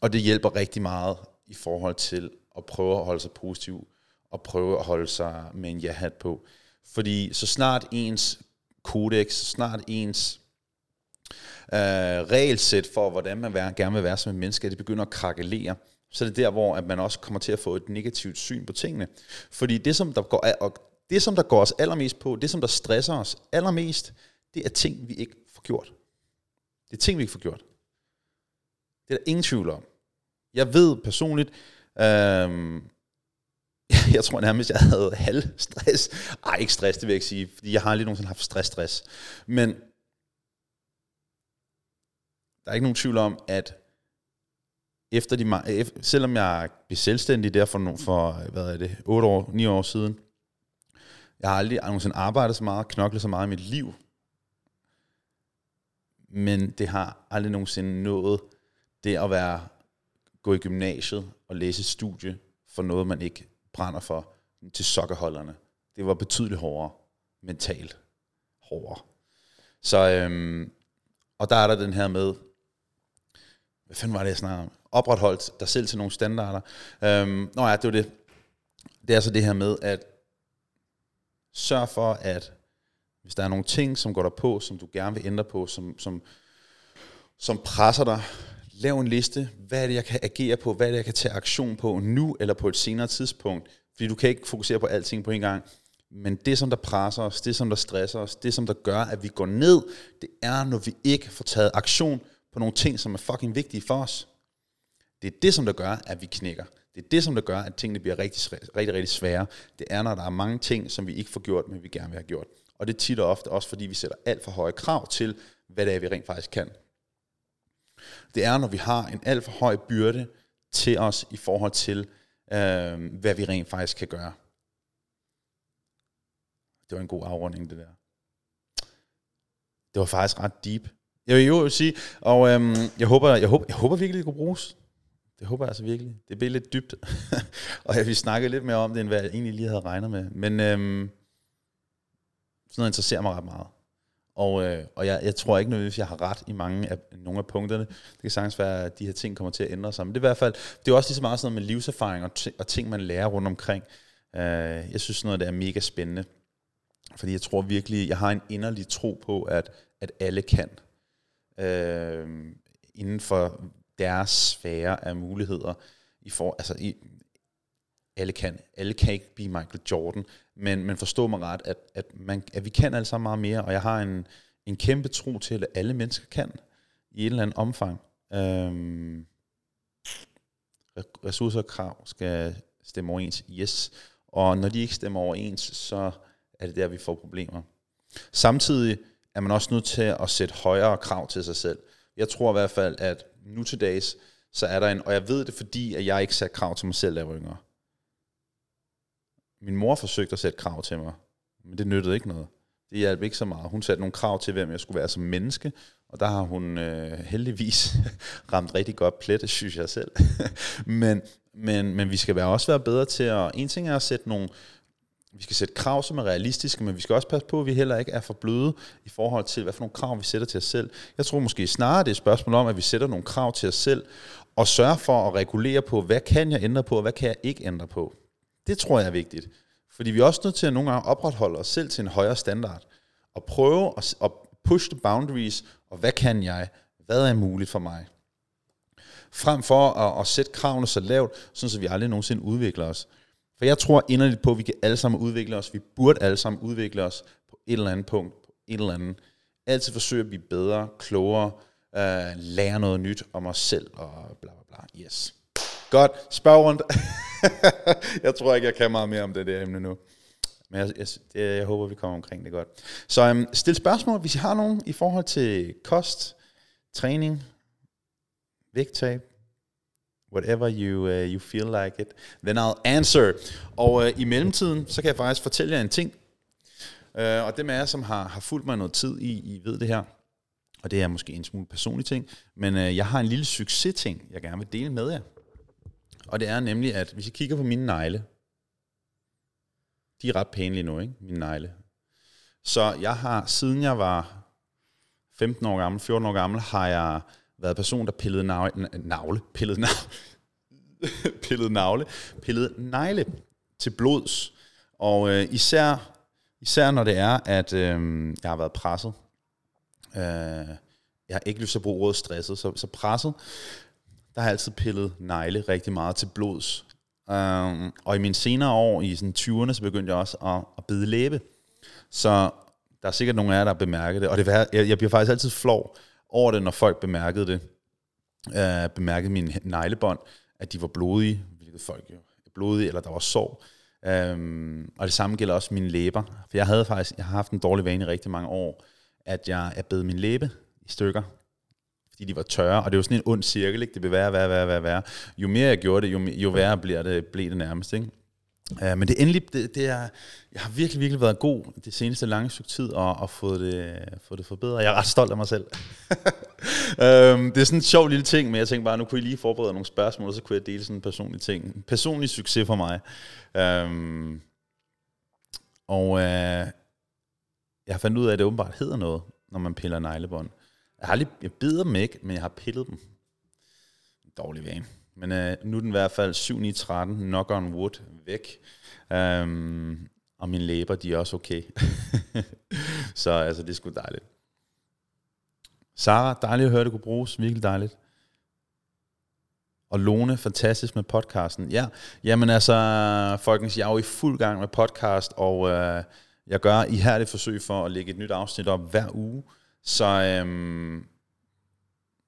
og det hjælper rigtig meget i forhold til at prøve at holde sig positiv, og prøve at holde sig med en ja-hat på. Fordi så snart ens kodex, snart ens øh, regelsæt for, hvordan man være, gerne vil være som en menneske, det begynder at krakelere, så er det der, hvor at man også kommer til at få et negativt syn på tingene. Fordi det, som der går, og det, som der går os allermest på, det, som der stresser os allermest, det er ting, vi ikke får gjort. Det er ting, vi ikke får gjort. Det er der ingen tvivl om. Jeg ved personligt, øh, jeg tror nærmest, jeg havde halv stress. Ej, ikke stress, det vil jeg ikke sige, fordi jeg har aldrig nogensinde haft stress-stress. Men der er ikke nogen tvivl om, at efter de, selvom jeg blev selvstændig der for, for hvad er det, 8 år, 9 år siden, jeg har aldrig nogensinde arbejdet så meget, knoklet så meget i mit liv, men det har aldrig nogensinde nået det at være gå i gymnasiet og læse studie for noget, man ikke brænder for til sokkerholderne. Det var betydeligt hårdere, mentalt hårdere. Så, øhm, og der er der den her med, hvad fanden var det, jeg snakker om? Opretholdt dig selv til nogle standarder. Øhm, nå ja, det var det. Det er så det her med, at sørg for, at hvis der er nogle ting, som går der på, som du gerne vil ændre på, som, som, som presser dig, lav en liste. Hvad er det, jeg kan agere på? Hvad er det, jeg kan tage aktion på nu eller på et senere tidspunkt? Fordi du kan ikke fokusere på alting på en gang. Men det, som der presser os, det, som der stresser os, det, som der gør, at vi går ned, det er, når vi ikke får taget aktion på nogle ting, som er fucking vigtige for os. Det er det, som der gør, at vi knækker. Det er det, som der gør, at tingene bliver rigtig, rigtig, rigtig svære. Det er, når der er mange ting, som vi ikke får gjort, men vi gerne vil have gjort. Og det tit og ofte også, fordi vi sætter alt for høje krav til, hvad det er, vi rent faktisk kan. Det er, når vi har en alt for høj byrde til os i forhold til, øh, hvad vi rent faktisk kan gøre. Det var en god afrunding, det der. Det var faktisk ret deep. Jeg vil jo sige, og øhm, jeg, håber, jeg, håber, jeg håber virkelig, det kunne bruges. Det håber jeg altså virkelig. Det blev lidt dybt. og jeg vil snakke lidt mere om det, end hvad jeg egentlig lige havde regnet med. Men øhm, sådan noget interesserer mig ret meget. Og, øh, og jeg, jeg tror ikke nødvendigvis, jeg har ret i mange af nogle af punkterne. Det kan sagtens være, at de her ting kommer til at ændre sig. Men det er i hvert fald, det er også lige så meget sådan noget med livserfaring og, t- og ting, man lærer rundt omkring. Øh, jeg synes sådan noget, det er mega spændende. Fordi jeg tror virkelig, jeg har en inderlig tro på, at, at alle kan. Øh, inden for deres sfære af muligheder. I for, altså i, alle kan. Alle kan ikke blive Michael Jordan, men, men forstå mig ret, at, at, man, at vi kan alle sammen meget mere, og jeg har en, en kæmpe tro til, at alle mennesker kan i et eller andet omfang. Øhm, ressourcer og krav skal stemme overens, yes. Og når de ikke stemmer overens, så er det der, vi får problemer. Samtidig er man også nødt til at sætte højere krav til sig selv. Jeg tror i hvert fald, at nu til dags, så er der en, og jeg ved det, fordi at jeg ikke satte krav til mig selv, da jeg var yngre. Min mor forsøgte at sætte krav til mig, men det nyttede ikke noget. Det hjalp ikke så meget. Hun satte nogle krav til, hvem jeg skulle være som menneske, og der har hun øh, heldigvis ramt rigtig godt plet, synes jeg selv. men, men, men vi skal være også være bedre til at... En ting er at sætte nogle... Vi skal sætte krav, som er realistiske, men vi skal også passe på, at vi heller ikke er for bløde i forhold til, hvad for nogle krav vi sætter til os selv. Jeg tror måske snarere, det er et spørgsmål om, at vi sætter nogle krav til os selv, og sørger for at regulere på, hvad kan jeg ændre på, og hvad kan jeg ikke ændre på. Det tror jeg er vigtigt. Fordi vi er også nødt til at nogle gange opretholde os selv til en højere standard. Og prøve at, at push the boundaries, og hvad kan jeg? Hvad er muligt for mig? Frem for at, at sætte kravene så lavt, så vi aldrig nogensinde udvikler os. For jeg tror inderligt på, at vi kan alle sammen udvikle os. Vi burde alle sammen udvikle os på et eller andet punkt, på et eller andet. Altid forsøge at blive bedre, klogere, øh, lære noget nyt om os selv og bla bla bla. Yes. Godt. Spørg rundt. jeg tror ikke, jeg kan meget mere om det der emne nu. Men jeg, jeg, jeg, jeg håber, vi kommer omkring det godt. Så um, stil spørgsmål, hvis I har nogen i forhold til kost, træning, vægttab, whatever you, uh, you feel like it, then I'll answer. Og uh, i mellemtiden, så kan jeg faktisk fortælle jer en ting. Uh, og dem af jer, som har, har fulgt mig noget tid i, I ved det her, og det er måske en smule personlig ting, men uh, jeg har en lille succes-ting, jeg gerne vil dele med jer. Og det er nemlig, at hvis jeg kigger på mine negle, de er ret pæne lige nu, ikke? Mine negle. Så jeg har, siden jeg var 15 år gammel, 14 år gammel, har jeg været person, der pillede navle, navle pillede navle, pillede navle, pillede negle til blods. Og øh, især, især når det er, at øh, jeg har været presset. Øh, jeg har ikke lyst til at bruge ordet stresset, så, så presset, der har jeg altid pillet negle rigtig meget til blods. Um, og i mine senere år, i sådan 20'erne, så begyndte jeg også at, at bide læbe. Så der er sikkert nogle af jer, der har bemærket det. Og det, jeg, jeg bliver faktisk altid flov over det, når folk bemærkede det. Uh, bemærkede mine neglebånd, at de var blodige, hvilket folk jo er blodige, eller der var sår. Um, og det samme gælder også mine læber. For jeg havde faktisk jeg har haft en dårlig vane i rigtig mange år, at jeg, er bed min læbe i stykker fordi de var tørre, og det var sådan en ond cirkel, ikke? det blev værre, værre, værre, værre, værre. Jo mere jeg gjorde det, jo, jo værre bliver det, blev det nærmest. Ikke? Uh, men det endelig, det, det er, jeg har virkelig, virkelig været god det seneste lange stykke tid, og, og fået, det, fået det forbedret. Jeg er ret stolt af mig selv. um, det er sådan en sjov lille ting, men jeg tænkte bare, nu kunne I lige forberede nogle spørgsmål, og så kunne jeg dele sådan en personlig ting. En personlig succes for mig. Um, og uh, jeg har fundet ud af, at det åbenbart hedder noget, når man piller neglebånd. Jeg har lige, jeg bider dem ikke, men jeg har pillet dem. Dårlig vane. Men øh, nu er den i hvert fald 7 9 13 knock on wood, væk. Øhm, og mine læber, de er også okay. så altså, det er sgu dejligt. Sara, dejligt at høre, det kunne bruges. Virkelig dejligt. Og Lone, fantastisk med podcasten. Ja, jamen altså, folkens, jeg er jo i fuld gang med podcast, og øh, jeg gør ihærdigt forsøg for at lægge et nyt afsnit op hver uge. Så øhm,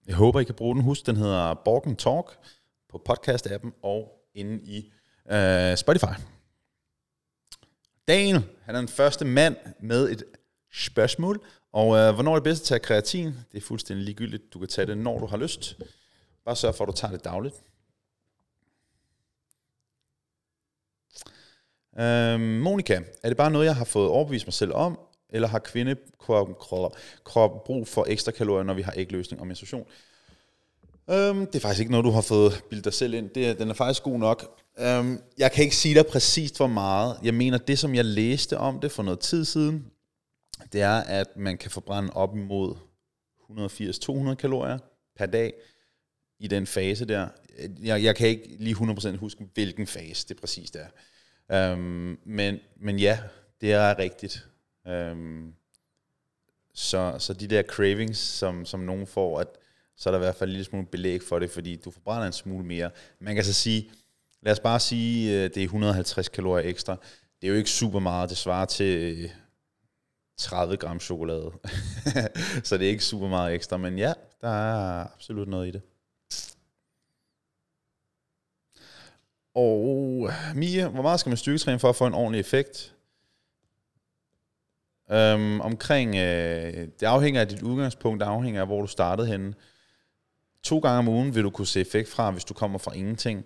jeg håber, I kan bruge den. Husk, den hedder Borgen Talk på podcast-appen og inde i øh, Spotify. Daniel, han er den første mand med et spørgsmål. Og øh, hvornår er det bedst at tage kreatin? Det er fuldstændig ligegyldigt. Du kan tage det, når du har lyst. Bare sørg for, at du tager det dagligt. Øhm, Monika, er det bare noget, jeg har fået overbevist mig selv om, eller har kvindekrop krop, krop brug for ekstra kalorier, når vi har ægløsning og menstruation? Øhm, det er faktisk ikke noget, du har fået bildet dig selv ind. Det, den er faktisk god nok. Øhm, jeg kan ikke sige dig præcist hvor meget. Jeg mener, det som jeg læste om det for noget tid siden, det er, at man kan forbrænde op imod 180-200 kalorier per dag i den fase der. Jeg, jeg kan ikke lige 100% huske, hvilken fase det præcist er. Øhm, men, men ja, det er rigtigt. Øhm, så, så de der cravings, som, som nogen får, at, så er der i hvert fald en lille smule belæg for det, fordi du forbrænder en smule mere. Man kan så sige, lad os bare sige, øh, det er 150 kalorier ekstra. Det er jo ikke super meget, det svarer til øh, 30 gram chokolade. så det er ikke super meget ekstra, men ja, der er absolut noget i det. Og Mia, hvor meget skal man styrketræne for at få en ordentlig effekt? Øhm, omkring, øh, det afhænger af dit udgangspunkt, det afhænger af, hvor du startede henne. To gange om ugen vil du kunne se effekt fra, hvis du kommer fra ingenting.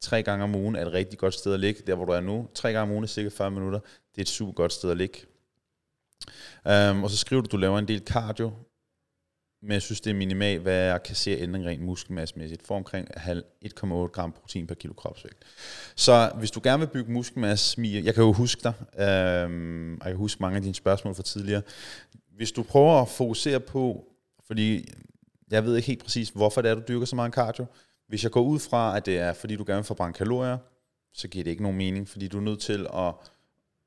Tre gange om ugen er et rigtig godt sted at ligge, der hvor du er nu. Tre gange om ugen er cirka 40 minutter. Det er et super godt sted at ligge. Øhm, og så skriver du, at du laver en del cardio, men jeg synes, det er minimalt, hvad jeg kan se ændring rent muskelmassemæssigt. For omkring 1,8 gram protein per kilo kropsvægt. Så hvis du gerne vil bygge muskelmasse, Mia, jeg kan jo huske dig, øh, og jeg kan huske mange af dine spørgsmål fra tidligere. Hvis du prøver at fokusere på, fordi jeg ved ikke helt præcis, hvorfor det er, du dyrker så meget cardio. Hvis jeg går ud fra, at det er, fordi du gerne vil forbrænde kalorier, så giver det ikke nogen mening, fordi du er nødt til at,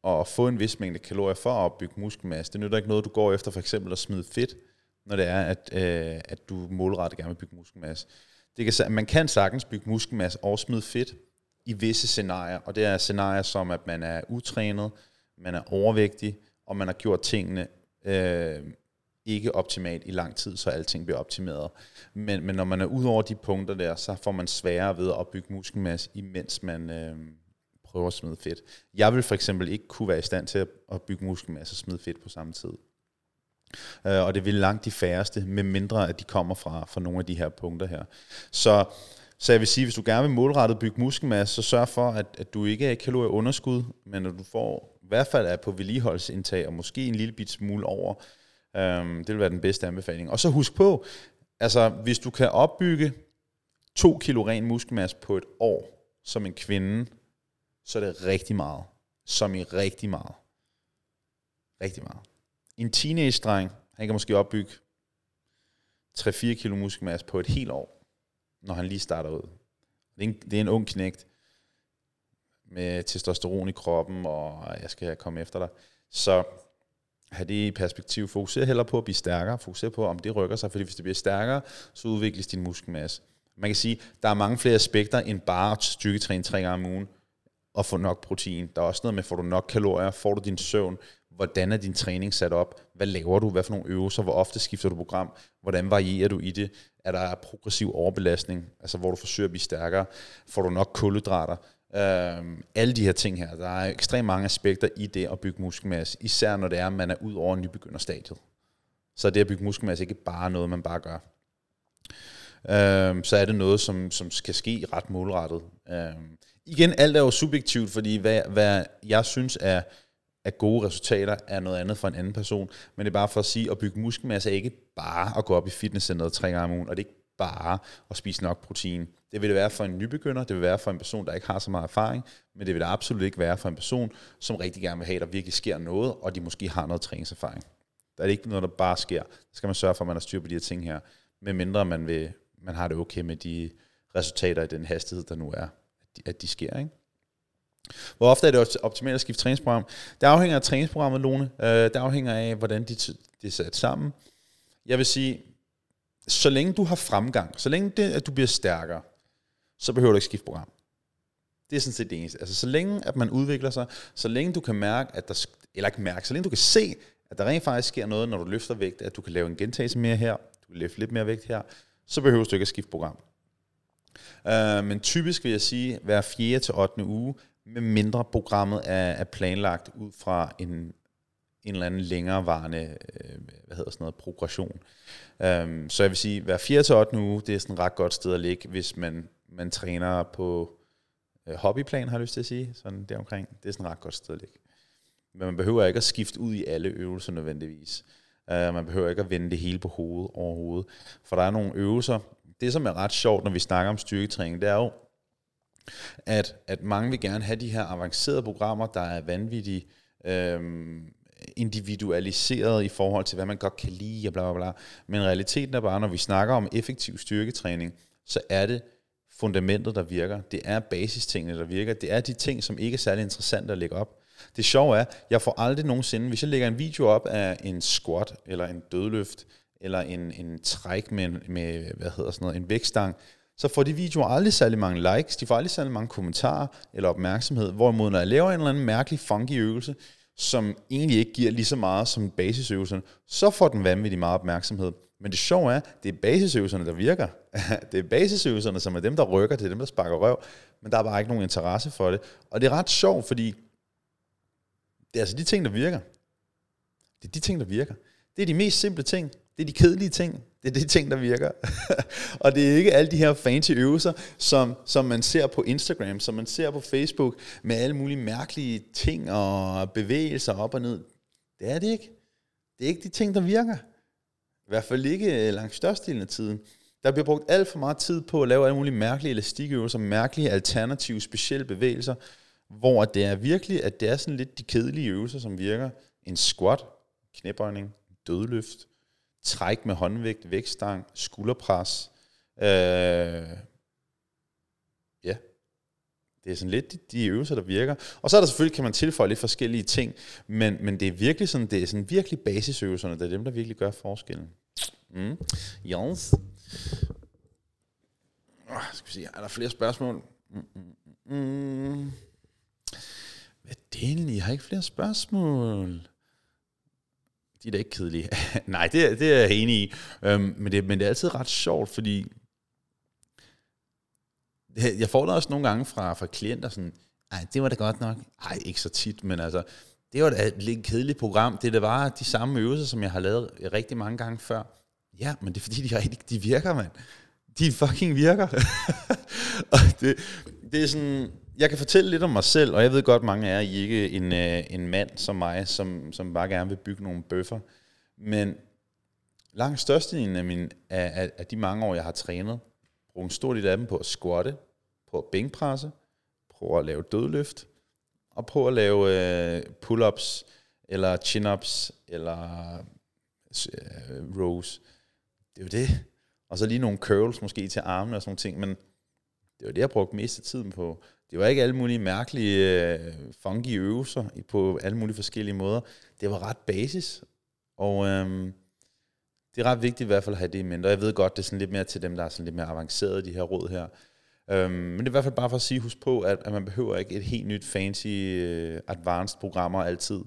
at få en vis mængde kalorier for at opbygge muskelmasse. Det nytter ikke noget, du går efter for eksempel at smide fedt når det er, at, øh, at du målrettet gerne vil bygge muskelmasse. Det kan, man kan sagtens bygge muskelmasse og smide fedt i visse scenarier, og det er scenarier som, at man er utrænet, man er overvægtig, og man har gjort tingene øh, ikke optimalt i lang tid, så alting bliver optimeret. Men, men når man er ud over de punkter der, så får man sværere ved at opbygge muskelmasse, imens man øh, prøver at smide fedt. Jeg vil for eksempel ikke kunne være i stand til at bygge muskelmasse og smide fedt på samme tid. Øh, og det vil langt de færreste, med mindre at de kommer fra, fra nogle af de her punkter her. Så, så jeg vil sige, hvis du gerne vil målrettet bygge muskelmasse, så sørg for, at, at du ikke er i kalorieunderskud, men at du får i hvert fald er på vedligeholdsindtag, og måske en lille bit smule over. Øhm, det vil være den bedste anbefaling. Og så husk på, altså hvis du kan opbygge to kilo ren muskelmasse på et år, som en kvinde, så er det rigtig meget. Som i rigtig meget. Rigtig meget. En teenage-dreng, han kan måske opbygge 3-4 kilo muskelmasse på et helt år, når han lige starter ud. Det er en, det er en ung knægt med testosteron i kroppen, og jeg skal komme efter dig. Så have det i perspektiv. Fokuser heller på at blive stærkere. Fokuser på, om det rykker sig, fordi hvis det bliver stærkere, så udvikles din muskelmasse. Man kan sige, der er mange flere aspekter end bare at styrketræne tre gange om ugen og få nok protein. Der er også noget med, får du nok kalorier, får du din søvn, hvordan er din træning sat op, hvad laver du, hvad for nogle øvelser, hvor ofte skifter du program, hvordan varierer du i det, er der progressiv overbelastning, altså hvor du forsøger at blive stærkere, får du nok kulhydrater, øhm, alle de her ting her. Der er ekstremt mange aspekter i det at bygge muskelmasse, især når det er, at man er ud over nybegynderstadiet. Så det at bygge muskelmasse ikke bare noget, man bare gør. Øhm, så er det noget, som, som skal ske ret målrettet. Øhm, igen, alt er jo subjektivt, fordi hvad, hvad jeg synes er, at gode resultater, er noget andet for en anden person. Men det er bare for at sige, at bygge muskelmasse er ikke bare at gå op i fitnesscenteret tre gange om ugen, og det er ikke bare at spise nok protein. Det vil det være for en nybegynder, det vil være for en person, der ikke har så meget erfaring, men det vil det absolut ikke være for en person, som rigtig gerne vil have, at der virkelig sker noget, og de måske har noget træningserfaring. Der er det ikke noget, der bare sker. Så skal man sørge for, at man har styr på de her ting her, medmindre man, vil, man har det okay med de resultater i den hastighed, der nu er, at de, at de sker. Ikke? Hvor ofte er det optimalt at skifte træningsprogram? Det afhænger af træningsprogrammet, Lone. Øh, det afhænger af, hvordan det de er sat sammen. Jeg vil sige, så længe du har fremgang, så længe det, at du bliver stærkere, så behøver du ikke skifte program. Det er sådan set det eneste. Altså så længe, at man udvikler sig, så længe du kan mærke, at der, eller ikke mærke, så længe du kan se, at der rent faktisk sker noget, når du løfter vægt, at du kan lave en gentagelse mere her, du kan løfte lidt mere vægt her, så behøver du ikke at skifte program. Uh, men typisk vil jeg sige, hver 4. til 8. uge, med mindre programmet er, er planlagt ud fra en, en eller anden længerevarende øh, hvad hedder sådan noget, progression. Um, så jeg vil sige, hver 4. til 8. uge, det er sådan et ret godt sted at ligge, hvis man, man træner på øh, hobbyplan, har jeg lyst til at sige, sådan deromkring. Det er sådan et ret godt sted at ligge. Men man behøver ikke at skifte ud i alle øvelser nødvendigvis. Uh, man behøver ikke at vende det hele på hovedet overhovedet. For der er nogle øvelser, det som er ret sjovt, når vi snakker om styrketræning, det er jo, at, at mange vil gerne have de her avancerede programmer, der er vanvittigt øhm, individualiseret i forhold til, hvad man godt kan lide og bla bla bla. Men realiteten er bare, når vi snakker om effektiv styrketræning, så er det fundamentet, der virker. Det er basistingene, der virker. Det er de ting, som ikke er særlig interessante at lægge op. Det sjove er, jeg får aldrig nogensinde, hvis jeg lægger en video op af en squat, eller en dødløft, eller en, en træk med, med, hvad hedder sådan noget, en vægtstang, så får de videoer aldrig særlig mange likes, de får aldrig særlig mange kommentarer eller opmærksomhed, hvorimod når jeg laver en eller anden mærkelig funky øvelse, som egentlig ikke giver lige så meget som basisøvelserne, så får den vanvittigt meget opmærksomhed. Men det sjove er, det er basisøvelserne, der virker. det er basisøvelserne, som er dem, der rykker, det er dem, der sparker røv, men der er bare ikke nogen interesse for det. Og det er ret sjovt, fordi det er altså de ting, der virker. Det er de ting, der virker. Det er de mest simple ting. Det er de kedelige ting. Det er de ting, der virker. og det er ikke alle de her fancy øvelser, som, som man ser på Instagram, som man ser på Facebook, med alle mulige mærkelige ting og bevægelser op og ned. Det er det ikke. Det er ikke de ting, der virker. I hvert fald ikke langt størstedelen af tiden. Der bliver brugt alt for meget tid på at lave alle mulige mærkelige elastikøvelser, mærkelige alternative specielle bevægelser, hvor det er virkelig, at det er sådan lidt de kedelige øvelser, som virker. En squat, knæbøjning, dødløft, træk med håndvægt, vægtstang, skulderpres. Øh, ja, det er sådan lidt de, de øvelser, der virker. Og så er der selvfølgelig, kan man tilføje lidt forskellige ting, men, men det er virkelig sådan, det er sådan virkelig basisøvelserne, det er dem, der virkelig gør forskellen. Mm. Jens. Oh, skal vi se, er der flere spørgsmål? Mm, mm, mm. mm. Hvad delen? Jeg har ikke flere spørgsmål. De er da ikke kedelige. Nej, det, det er jeg enig i. Øhm, men, det, men det er altid ret sjovt, fordi jeg får det også nogle gange fra, fra klienter sådan, ej, det var da godt nok. Ej, ikke så tit, men altså, det var da et lidt kedeligt program. Det, det var de samme øvelser, som jeg har lavet rigtig mange gange før. Ja, men det er fordi, de, rigtig, de virker, mand. De fucking virker. og det, det er sådan, jeg kan fortælle lidt om mig selv, og jeg ved godt, mange af jer I er ikke en, øh, en mand som mig, som, som bare gerne vil bygge nogle bøffer. Men langt størstedelen af, min, af, af, af de mange år, jeg har trænet, bruger en stor del af dem på at squatte, på at bænkpresse, på at lave dødløft, og på at lave øh, pull-ups, eller chin-ups, eller øh, rows. Det er jo det. Og så lige nogle curls måske til armene og sådan nogle ting, men det var det, jeg brugte mest af tiden på. Det var ikke alle mulige mærkelige, øh, funky øvelser på alle mulige forskellige måder. Det var ret basis, og øhm, det er ret vigtigt i hvert fald at have det i mente. Og jeg ved godt, det er sådan lidt mere til dem, der er sådan lidt mere avancerede, de her råd her. Øhm, men det er i hvert fald bare for at sige, husk på, at, at man behøver ikke et helt nyt fancy, uh, advanced programmer altid.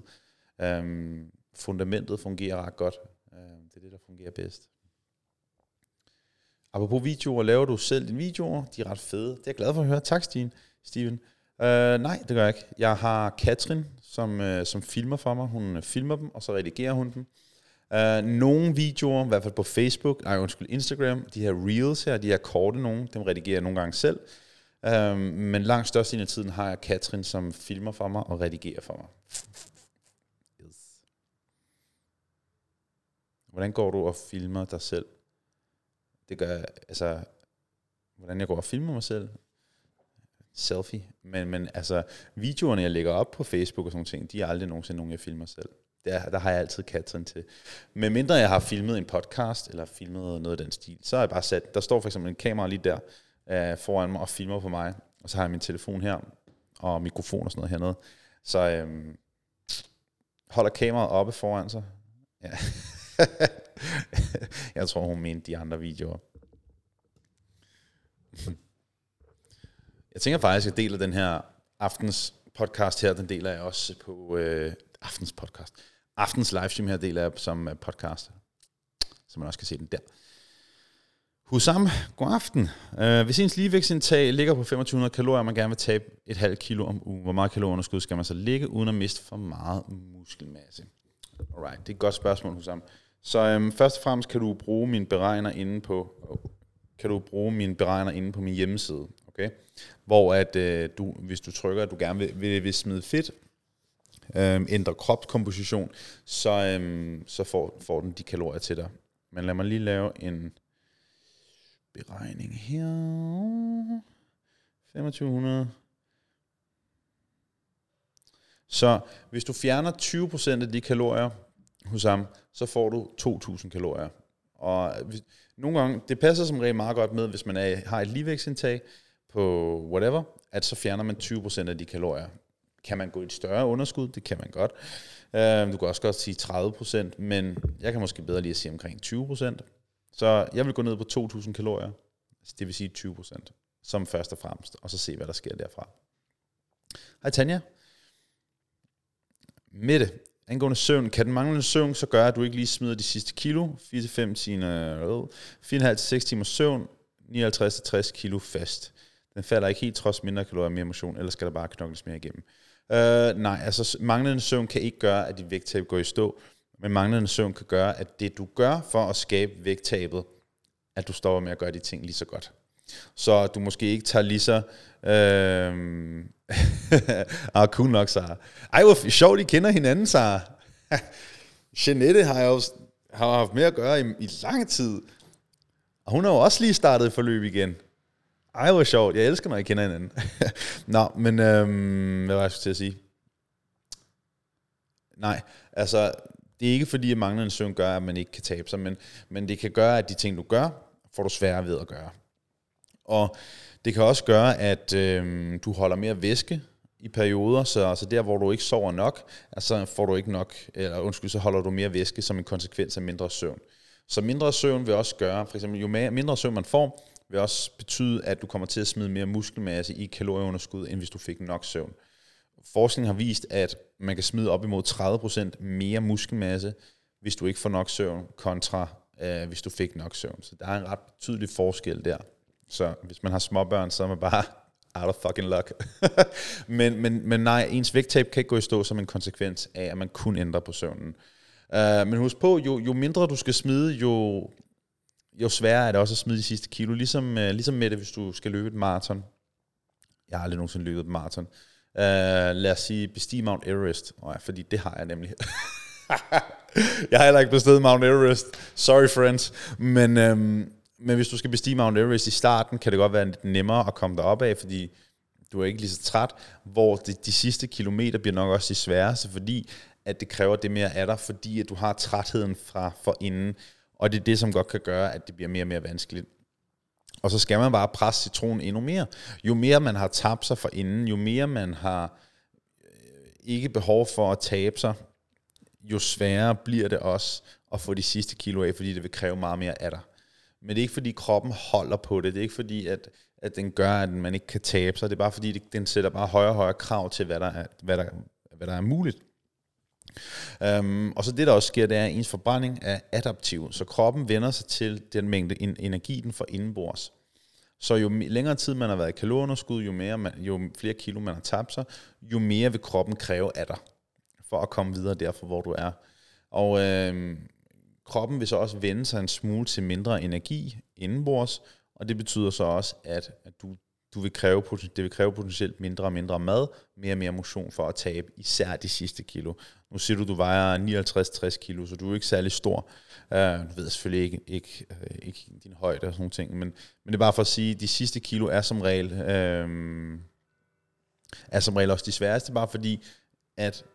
Øhm, fundamentet fungerer ret godt. Øhm, det er det, der fungerer bedst. Apropos videoer, laver du selv dine videoer? De er ret fede. Det er jeg glad for at høre. Tak, Stine. Steven. Uh, nej, det gør jeg ikke. Jeg har Katrin, som, uh, som filmer for mig. Hun uh, filmer dem, og så redigerer hun dem. Uh, nogle videoer, i hvert fald på Facebook, nej undskyld, Instagram, de her reels her, de her korte nogle, dem redigerer jeg nogle gange selv. Uh, men langt størstedelen af tiden har jeg Katrin, som filmer for mig og redigerer for mig. Yes. Hvordan går du og filmer dig selv? Det gør altså, hvordan jeg går og filmer mig selv? Selfie. Men, men altså, videoerne, jeg lægger op på Facebook og sådan ting, de er aldrig nogensinde nogen, jeg filmer selv. Der, der har jeg altid Katrin til. Men mindre jeg har filmet en podcast, eller filmet noget af den stil, så har jeg bare sat, der står for eksempel en kamera lige der øh, foran mig og filmer på mig, og så har jeg min telefon her, og mikrofon og sådan noget hernede. Så øh, holder kameraet oppe foran sig. Ja. jeg tror, hun mente de andre videoer. Jeg tænker faktisk, at jeg deler den her aftens podcast her, den deler jeg også på øh, aftens podcast. Aftens livestream her deler jeg som øh, podcast, så man også kan se den der. Husam, god aften. Uh, hvis ens ligevægtsindtag ligger på 2500 kalorier, og man gerne vil tabe et halvt kilo om ugen, hvor meget kalorieunderskud skal man så ligge, uden at miste for meget muskelmasse? Alright, det er et godt spørgsmål, Husam. Så øhm, først og fremmest kan du bruge min beregner inde på, kan du bruge min beregner inde på min hjemmeside, okay? Hvor at øh, du, hvis du trykker, at du gerne vil, vil, vil smide fedt, øh, ændre kropskomposition, så, øh, så får, får den de kalorier til dig. Men lad mig lige lave en beregning her. 2500. Så hvis du fjerner 20% af de kalorier hos ham, så får du 2000 kalorier. Og hvis, nogle gange, det passer som regel meget godt med, hvis man er, har et ligevægtsindtag på whatever, at så fjerner man 20% af de kalorier. Kan man gå i et større underskud? Det kan man godt. Uh, du kan også godt sige 30%, men jeg kan måske bedre lige at sige omkring 20%. Så jeg vil gå ned på 2000 kalorier, altså det vil sige 20%, som først og fremmest, og så se, hvad der sker derfra. Hej Tanja. Mette, angående søvn, kan den manglende søvn så gøre, at du ikke lige smider de sidste kilo, 4-5 timer, 4,5-6 timer søvn, 59-60 kilo fast. Den falder ikke helt trods mindre kalorier og mere motion, eller skal der bare knokles mere igennem? Uh, nej, altså manglende søvn kan ikke gøre, at dit vægttab går i stå, men manglende søvn kan gøre, at det du gør for at skabe vægttabet, at du stopper med at gøre de ting lige så godt. Så du måske ikke tager lige så... Øh, ah, cool nok, Sara. Ej, hvor sjovt, I kender hinanden, Sara. Jeanette har jeg jo har haft med at gøre i, i lang tid. Og hun har jo også lige startet forløb igen. Ej, hvor sjovt. Jeg elsker, når I kender hinanden. Nå, men øhm, hvad var jeg til at sige? Nej, altså, det er ikke fordi, at manglende søvn gør, at man ikke kan tabe sig, men, men det kan gøre, at de ting, du gør, får du sværere ved at gøre. Og det kan også gøre, at øh, du holder mere væske i perioder, så altså der, hvor du ikke sover nok, altså får du ikke nok, eller undskyld, så holder du mere væske som en konsekvens af mindre søvn. Så mindre søvn vil også gøre, for eksempel jo mindre søvn man får, vil også betyde, at du kommer til at smide mere muskelmasse i kalorieunderskud, end hvis du fik nok søvn. Forskning har vist, at man kan smide op imod 30% mere muskelmasse, hvis du ikke får nok søvn, kontra øh, hvis du fik nok søvn. Så der er en ret betydelig forskel der. Så hvis man har småbørn, så er man bare out of fucking luck. men, men, men nej, ens vægttab kan ikke gå i stå som en konsekvens af, at man kun ændrer på søvnen. Uh, men husk på, jo, jo mindre du skal smide, jo, jo sværere er det også at smide de sidste kilo. Ligesom, uh, ligesom med det, hvis du skal løbe et maraton. Jeg har aldrig nogensinde løbet et maraton. Uh, lad os sige, bestige Mount Everest. Oh, ja, fordi det har jeg nemlig. jeg har heller ikke bestedet Mount Everest. Sorry friends. Men, øhm, men hvis du skal bestige Mount Everest i starten, kan det godt være lidt nemmere at komme derop af, fordi du er ikke lige så træt, hvor de, de sidste kilometer bliver nok også de sværeste, fordi at det kræver det mere af dig, fordi at du har trætheden fra for inden, og det er det, som godt kan gøre, at det bliver mere og mere vanskeligt. Og så skal man bare presse citronen endnu mere. Jo mere man har tabt sig for inden, jo mere man har øh, ikke behov for at tabe sig, jo sværere bliver det også at få de sidste kilo af, fordi det vil kræve meget mere af dig. Men det er ikke fordi kroppen holder på det. Det er ikke fordi, at, at den gør, at man ikke kan tabe sig. Det er bare fordi, det, den sætter bare højere og højere krav til, hvad der er, hvad der, hvad der er muligt. Um, og så det, der også sker, det er, at ens forbrænding er adaptiv. Så kroppen vender sig til den mængde energi, den får indenbords. Så jo længere tid man har været i kalorieunderskud, jo, mere man, jo flere kilo man har tabt sig, jo mere vil kroppen kræve af dig, for at komme videre derfra, hvor du er. Og øh, kroppen vil så også vende sig en smule til mindre energi indenbords, og det betyder så også, at, at du, du vil kræve, det vil kræve potentielt mindre og mindre mad, mere og mere motion for at tabe især de sidste kilo. Nu siger du, du vejer 59-60 kilo, så du er ikke særlig stor. Uh, du ved selvfølgelig ikke, ikke, øh, ikke din højde og sådan nogle ting, men, men det er bare for at sige, at de sidste kilo er som regel, uh, er som regel også de sværeste, bare fordi, at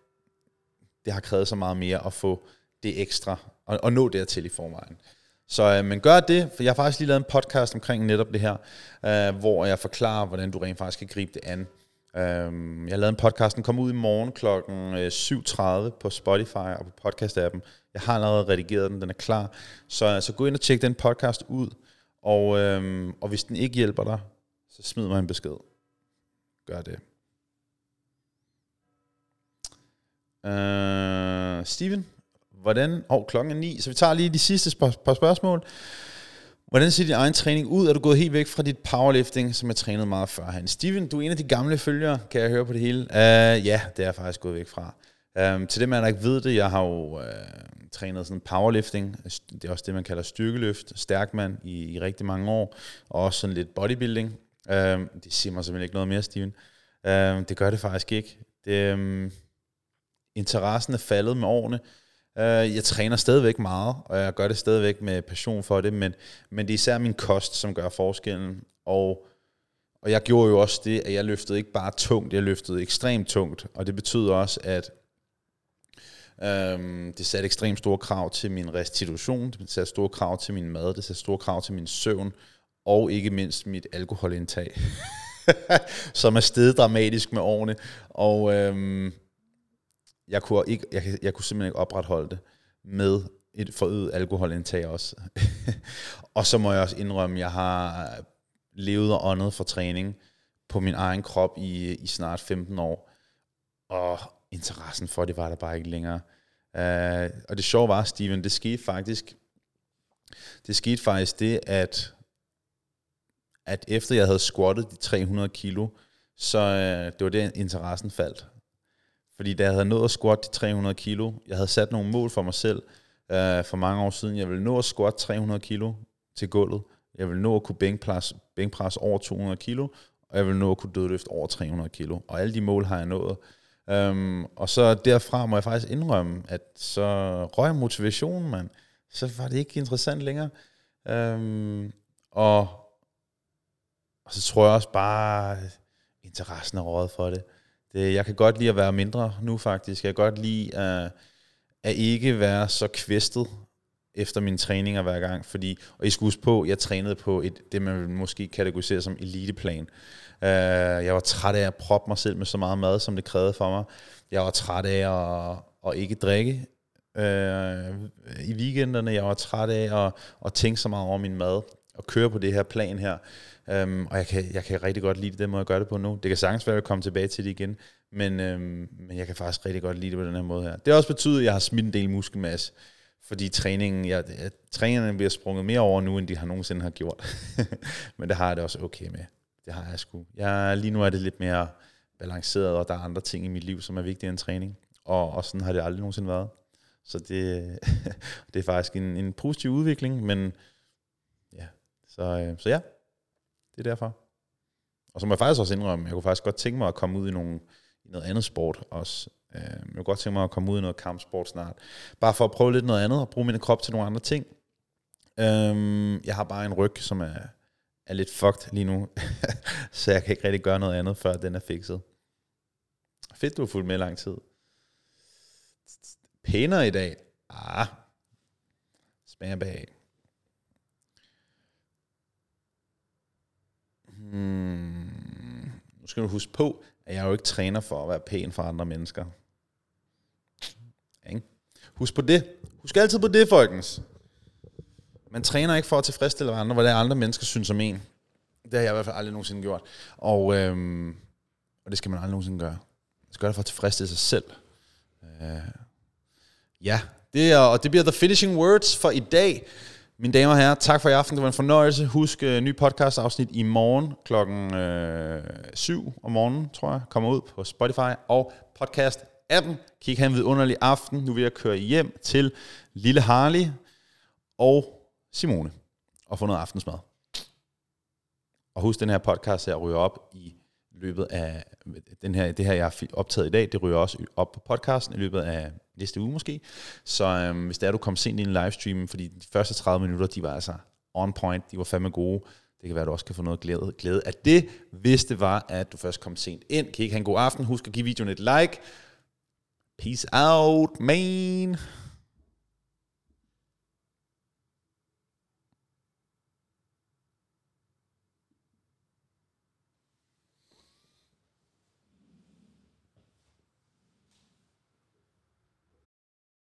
det har krævet så meget mere at få det ekstra, og, og nå dertil i forvejen. Så øh, men gør det, for jeg har faktisk lige lavet en podcast omkring netop det her, øh, hvor jeg forklarer, hvordan du rent faktisk kan gribe det an. Øh, jeg har lavet en podcast, den kommer ud i morgen kl. 7.30 øh, på Spotify og på podcast-appen. Jeg har allerede redigeret den, den er klar. Så, øh, så gå ind og tjek den podcast ud, og, øh, og hvis den ikke hjælper dig, så smid mig en besked. Gør det. Uh, Steven, hvordan... og oh, klokken er ni, så vi tager lige de sidste par spørgsmål. Hvordan ser din egen træning ud? Er du gået helt væk fra dit powerlifting, som jeg trænede meget før? han? Steven, du er en af de gamle følgere, kan jeg høre på det hele. Uh, ja, det er jeg faktisk gået væk fra. Um, til dem, der ikke ved det, jeg har jo uh, trænet sådan powerlifting. Det er også det, man kalder styrkeløft, stærkmand i, i rigtig mange år. Og også sådan lidt bodybuilding. Um, det siger mig simpelthen ikke noget mere, Steven. Um, det gør det faktisk ikke. Det, um, interessen er faldet med årene. Uh, jeg træner stadigvæk meget, og jeg gør det stadigvæk med passion for det, men, men det er især min kost, som gør forskellen. Og, og jeg gjorde jo også det, at jeg løftede ikke bare tungt, jeg løftede ekstremt tungt, og det betyder også, at um, det satte ekstremt store krav til min restitution, det satte store krav til min mad, det satte store krav til min søvn, og ikke mindst mit alkoholindtag, som er steget dramatisk med årene. Og um, jeg kunne, ikke, jeg, jeg kunne simpelthen ikke opretholde det med et forøget alkoholindtag også. og så må jeg også indrømme, at jeg har levet og åndet for træning på min egen krop i, i snart 15 år. Og interessen for det var der bare ikke længere. Uh, og det sjove var, Steven, det skete faktisk, det skete faktisk det, at, at efter jeg havde squattet de 300 kilo, så uh, det var det, interessen faldt. Fordi da jeg havde nået at squat de 300 kilo, jeg havde sat nogle mål for mig selv øh, for mange år siden. Jeg ville nå at squat 300 kilo til gulvet. Jeg ville nå at kunne bænkpresse, bænkpres over 200 kilo, og jeg ville nå at kunne dødløfte over 300 kilo. Og alle de mål har jeg nået. Øhm, og så derfra må jeg faktisk indrømme, at så røg motivationen, mand. Så var det ikke interessant længere. Øhm, og, og så tror jeg også bare, interessen er rådet for det. Det, øh, jeg kan godt lide at være mindre nu faktisk. Jeg kan godt lide at, at ikke være så kvæstet efter mine træninger hver gang, fordi, og I skal huske på, jeg trænede på et, det man måske kategoriserer som eliteplan. Uh, jeg var træt af at proppe mig selv med så meget mad, som det krævede for mig. Jeg var træt af at, at ikke drikke uh, i weekenderne. Jeg var træt af at, at tænke så meget over min mad. og køre på det her plan her. Øhm, og jeg kan, jeg kan rigtig godt lide den måde, at gøre det på nu. Det kan sagtens være, at jeg kommer tilbage til det igen. Men, øhm, men jeg kan faktisk rigtig godt lide det på den her måde her. Det har også betydet, at jeg har smidt en del muskelmasse. Fordi træningen, jeg, jeg, trænerne bliver sprunget mere over nu, end de har nogensinde har gjort. men det har jeg det også okay med. Det har jeg sgu. Jeg, lige nu er det lidt mere balanceret, og der er andre ting i mit liv, som er vigtigere end træning. Og, og sådan har det aldrig nogensinde været. Så det, det er faktisk en, en positiv udvikling, men ja, så, øhm, så ja, det er derfor. Og så må jeg faktisk også indrømme, jeg kunne faktisk godt tænke mig at komme ud i, nogle, i noget andet sport også. Øh, jeg kunne godt tænke mig at komme ud i noget kampsport snart. Bare for at prøve lidt noget andet, og bruge min krop til nogle andre ting. Øhm, jeg har bare en ryg, som er, er lidt fucked lige nu, så jeg kan ikke rigtig gøre noget andet, før den er fikset. Fedt, du har fulgt med lang tid. Pænere i dag. Ah, smager bag. Mm, Nu skal du huske på, at jeg er jo ikke træner for at være pæn for andre mennesker. Ikke? Husk på det. Husk altid på det, folkens. Man træner ikke for at tilfredsstille andre, hvad det er andre mennesker synes om en. Det har jeg i hvert fald aldrig nogensinde gjort. Og, øhm, og det skal man aldrig nogensinde gøre. Man skal gøre det for at tilfredsstille sig selv. Øh, ja, det er, og det bliver the finishing words for i dag. Mine damer og herrer, tak for i aften. Det var en fornøjelse. Husk uh, ny podcast afsnit i morgen klokken øh, 7 om morgenen, tror jeg, kommer ud på Spotify og podcast appen. Kig have en vidunderlig aften. Nu vil jeg køre hjem til Lille Harley og Simone og få noget aftensmad. Og husk, den her podcast her ryger op i løbet af den her, det her, jeg har optaget i dag, det ryger også op på podcasten i løbet af næste uge måske. Så øhm, hvis det er, du kom sent i en livestream, fordi de første 30 minutter, de var altså on point, de var fandme gode. Det kan være, at du også kan få noget glæde, glæde af det, hvis det var, at du først kom sent ind. Kan I ikke have en god aften? Husk at give videoen et like. Peace out, man.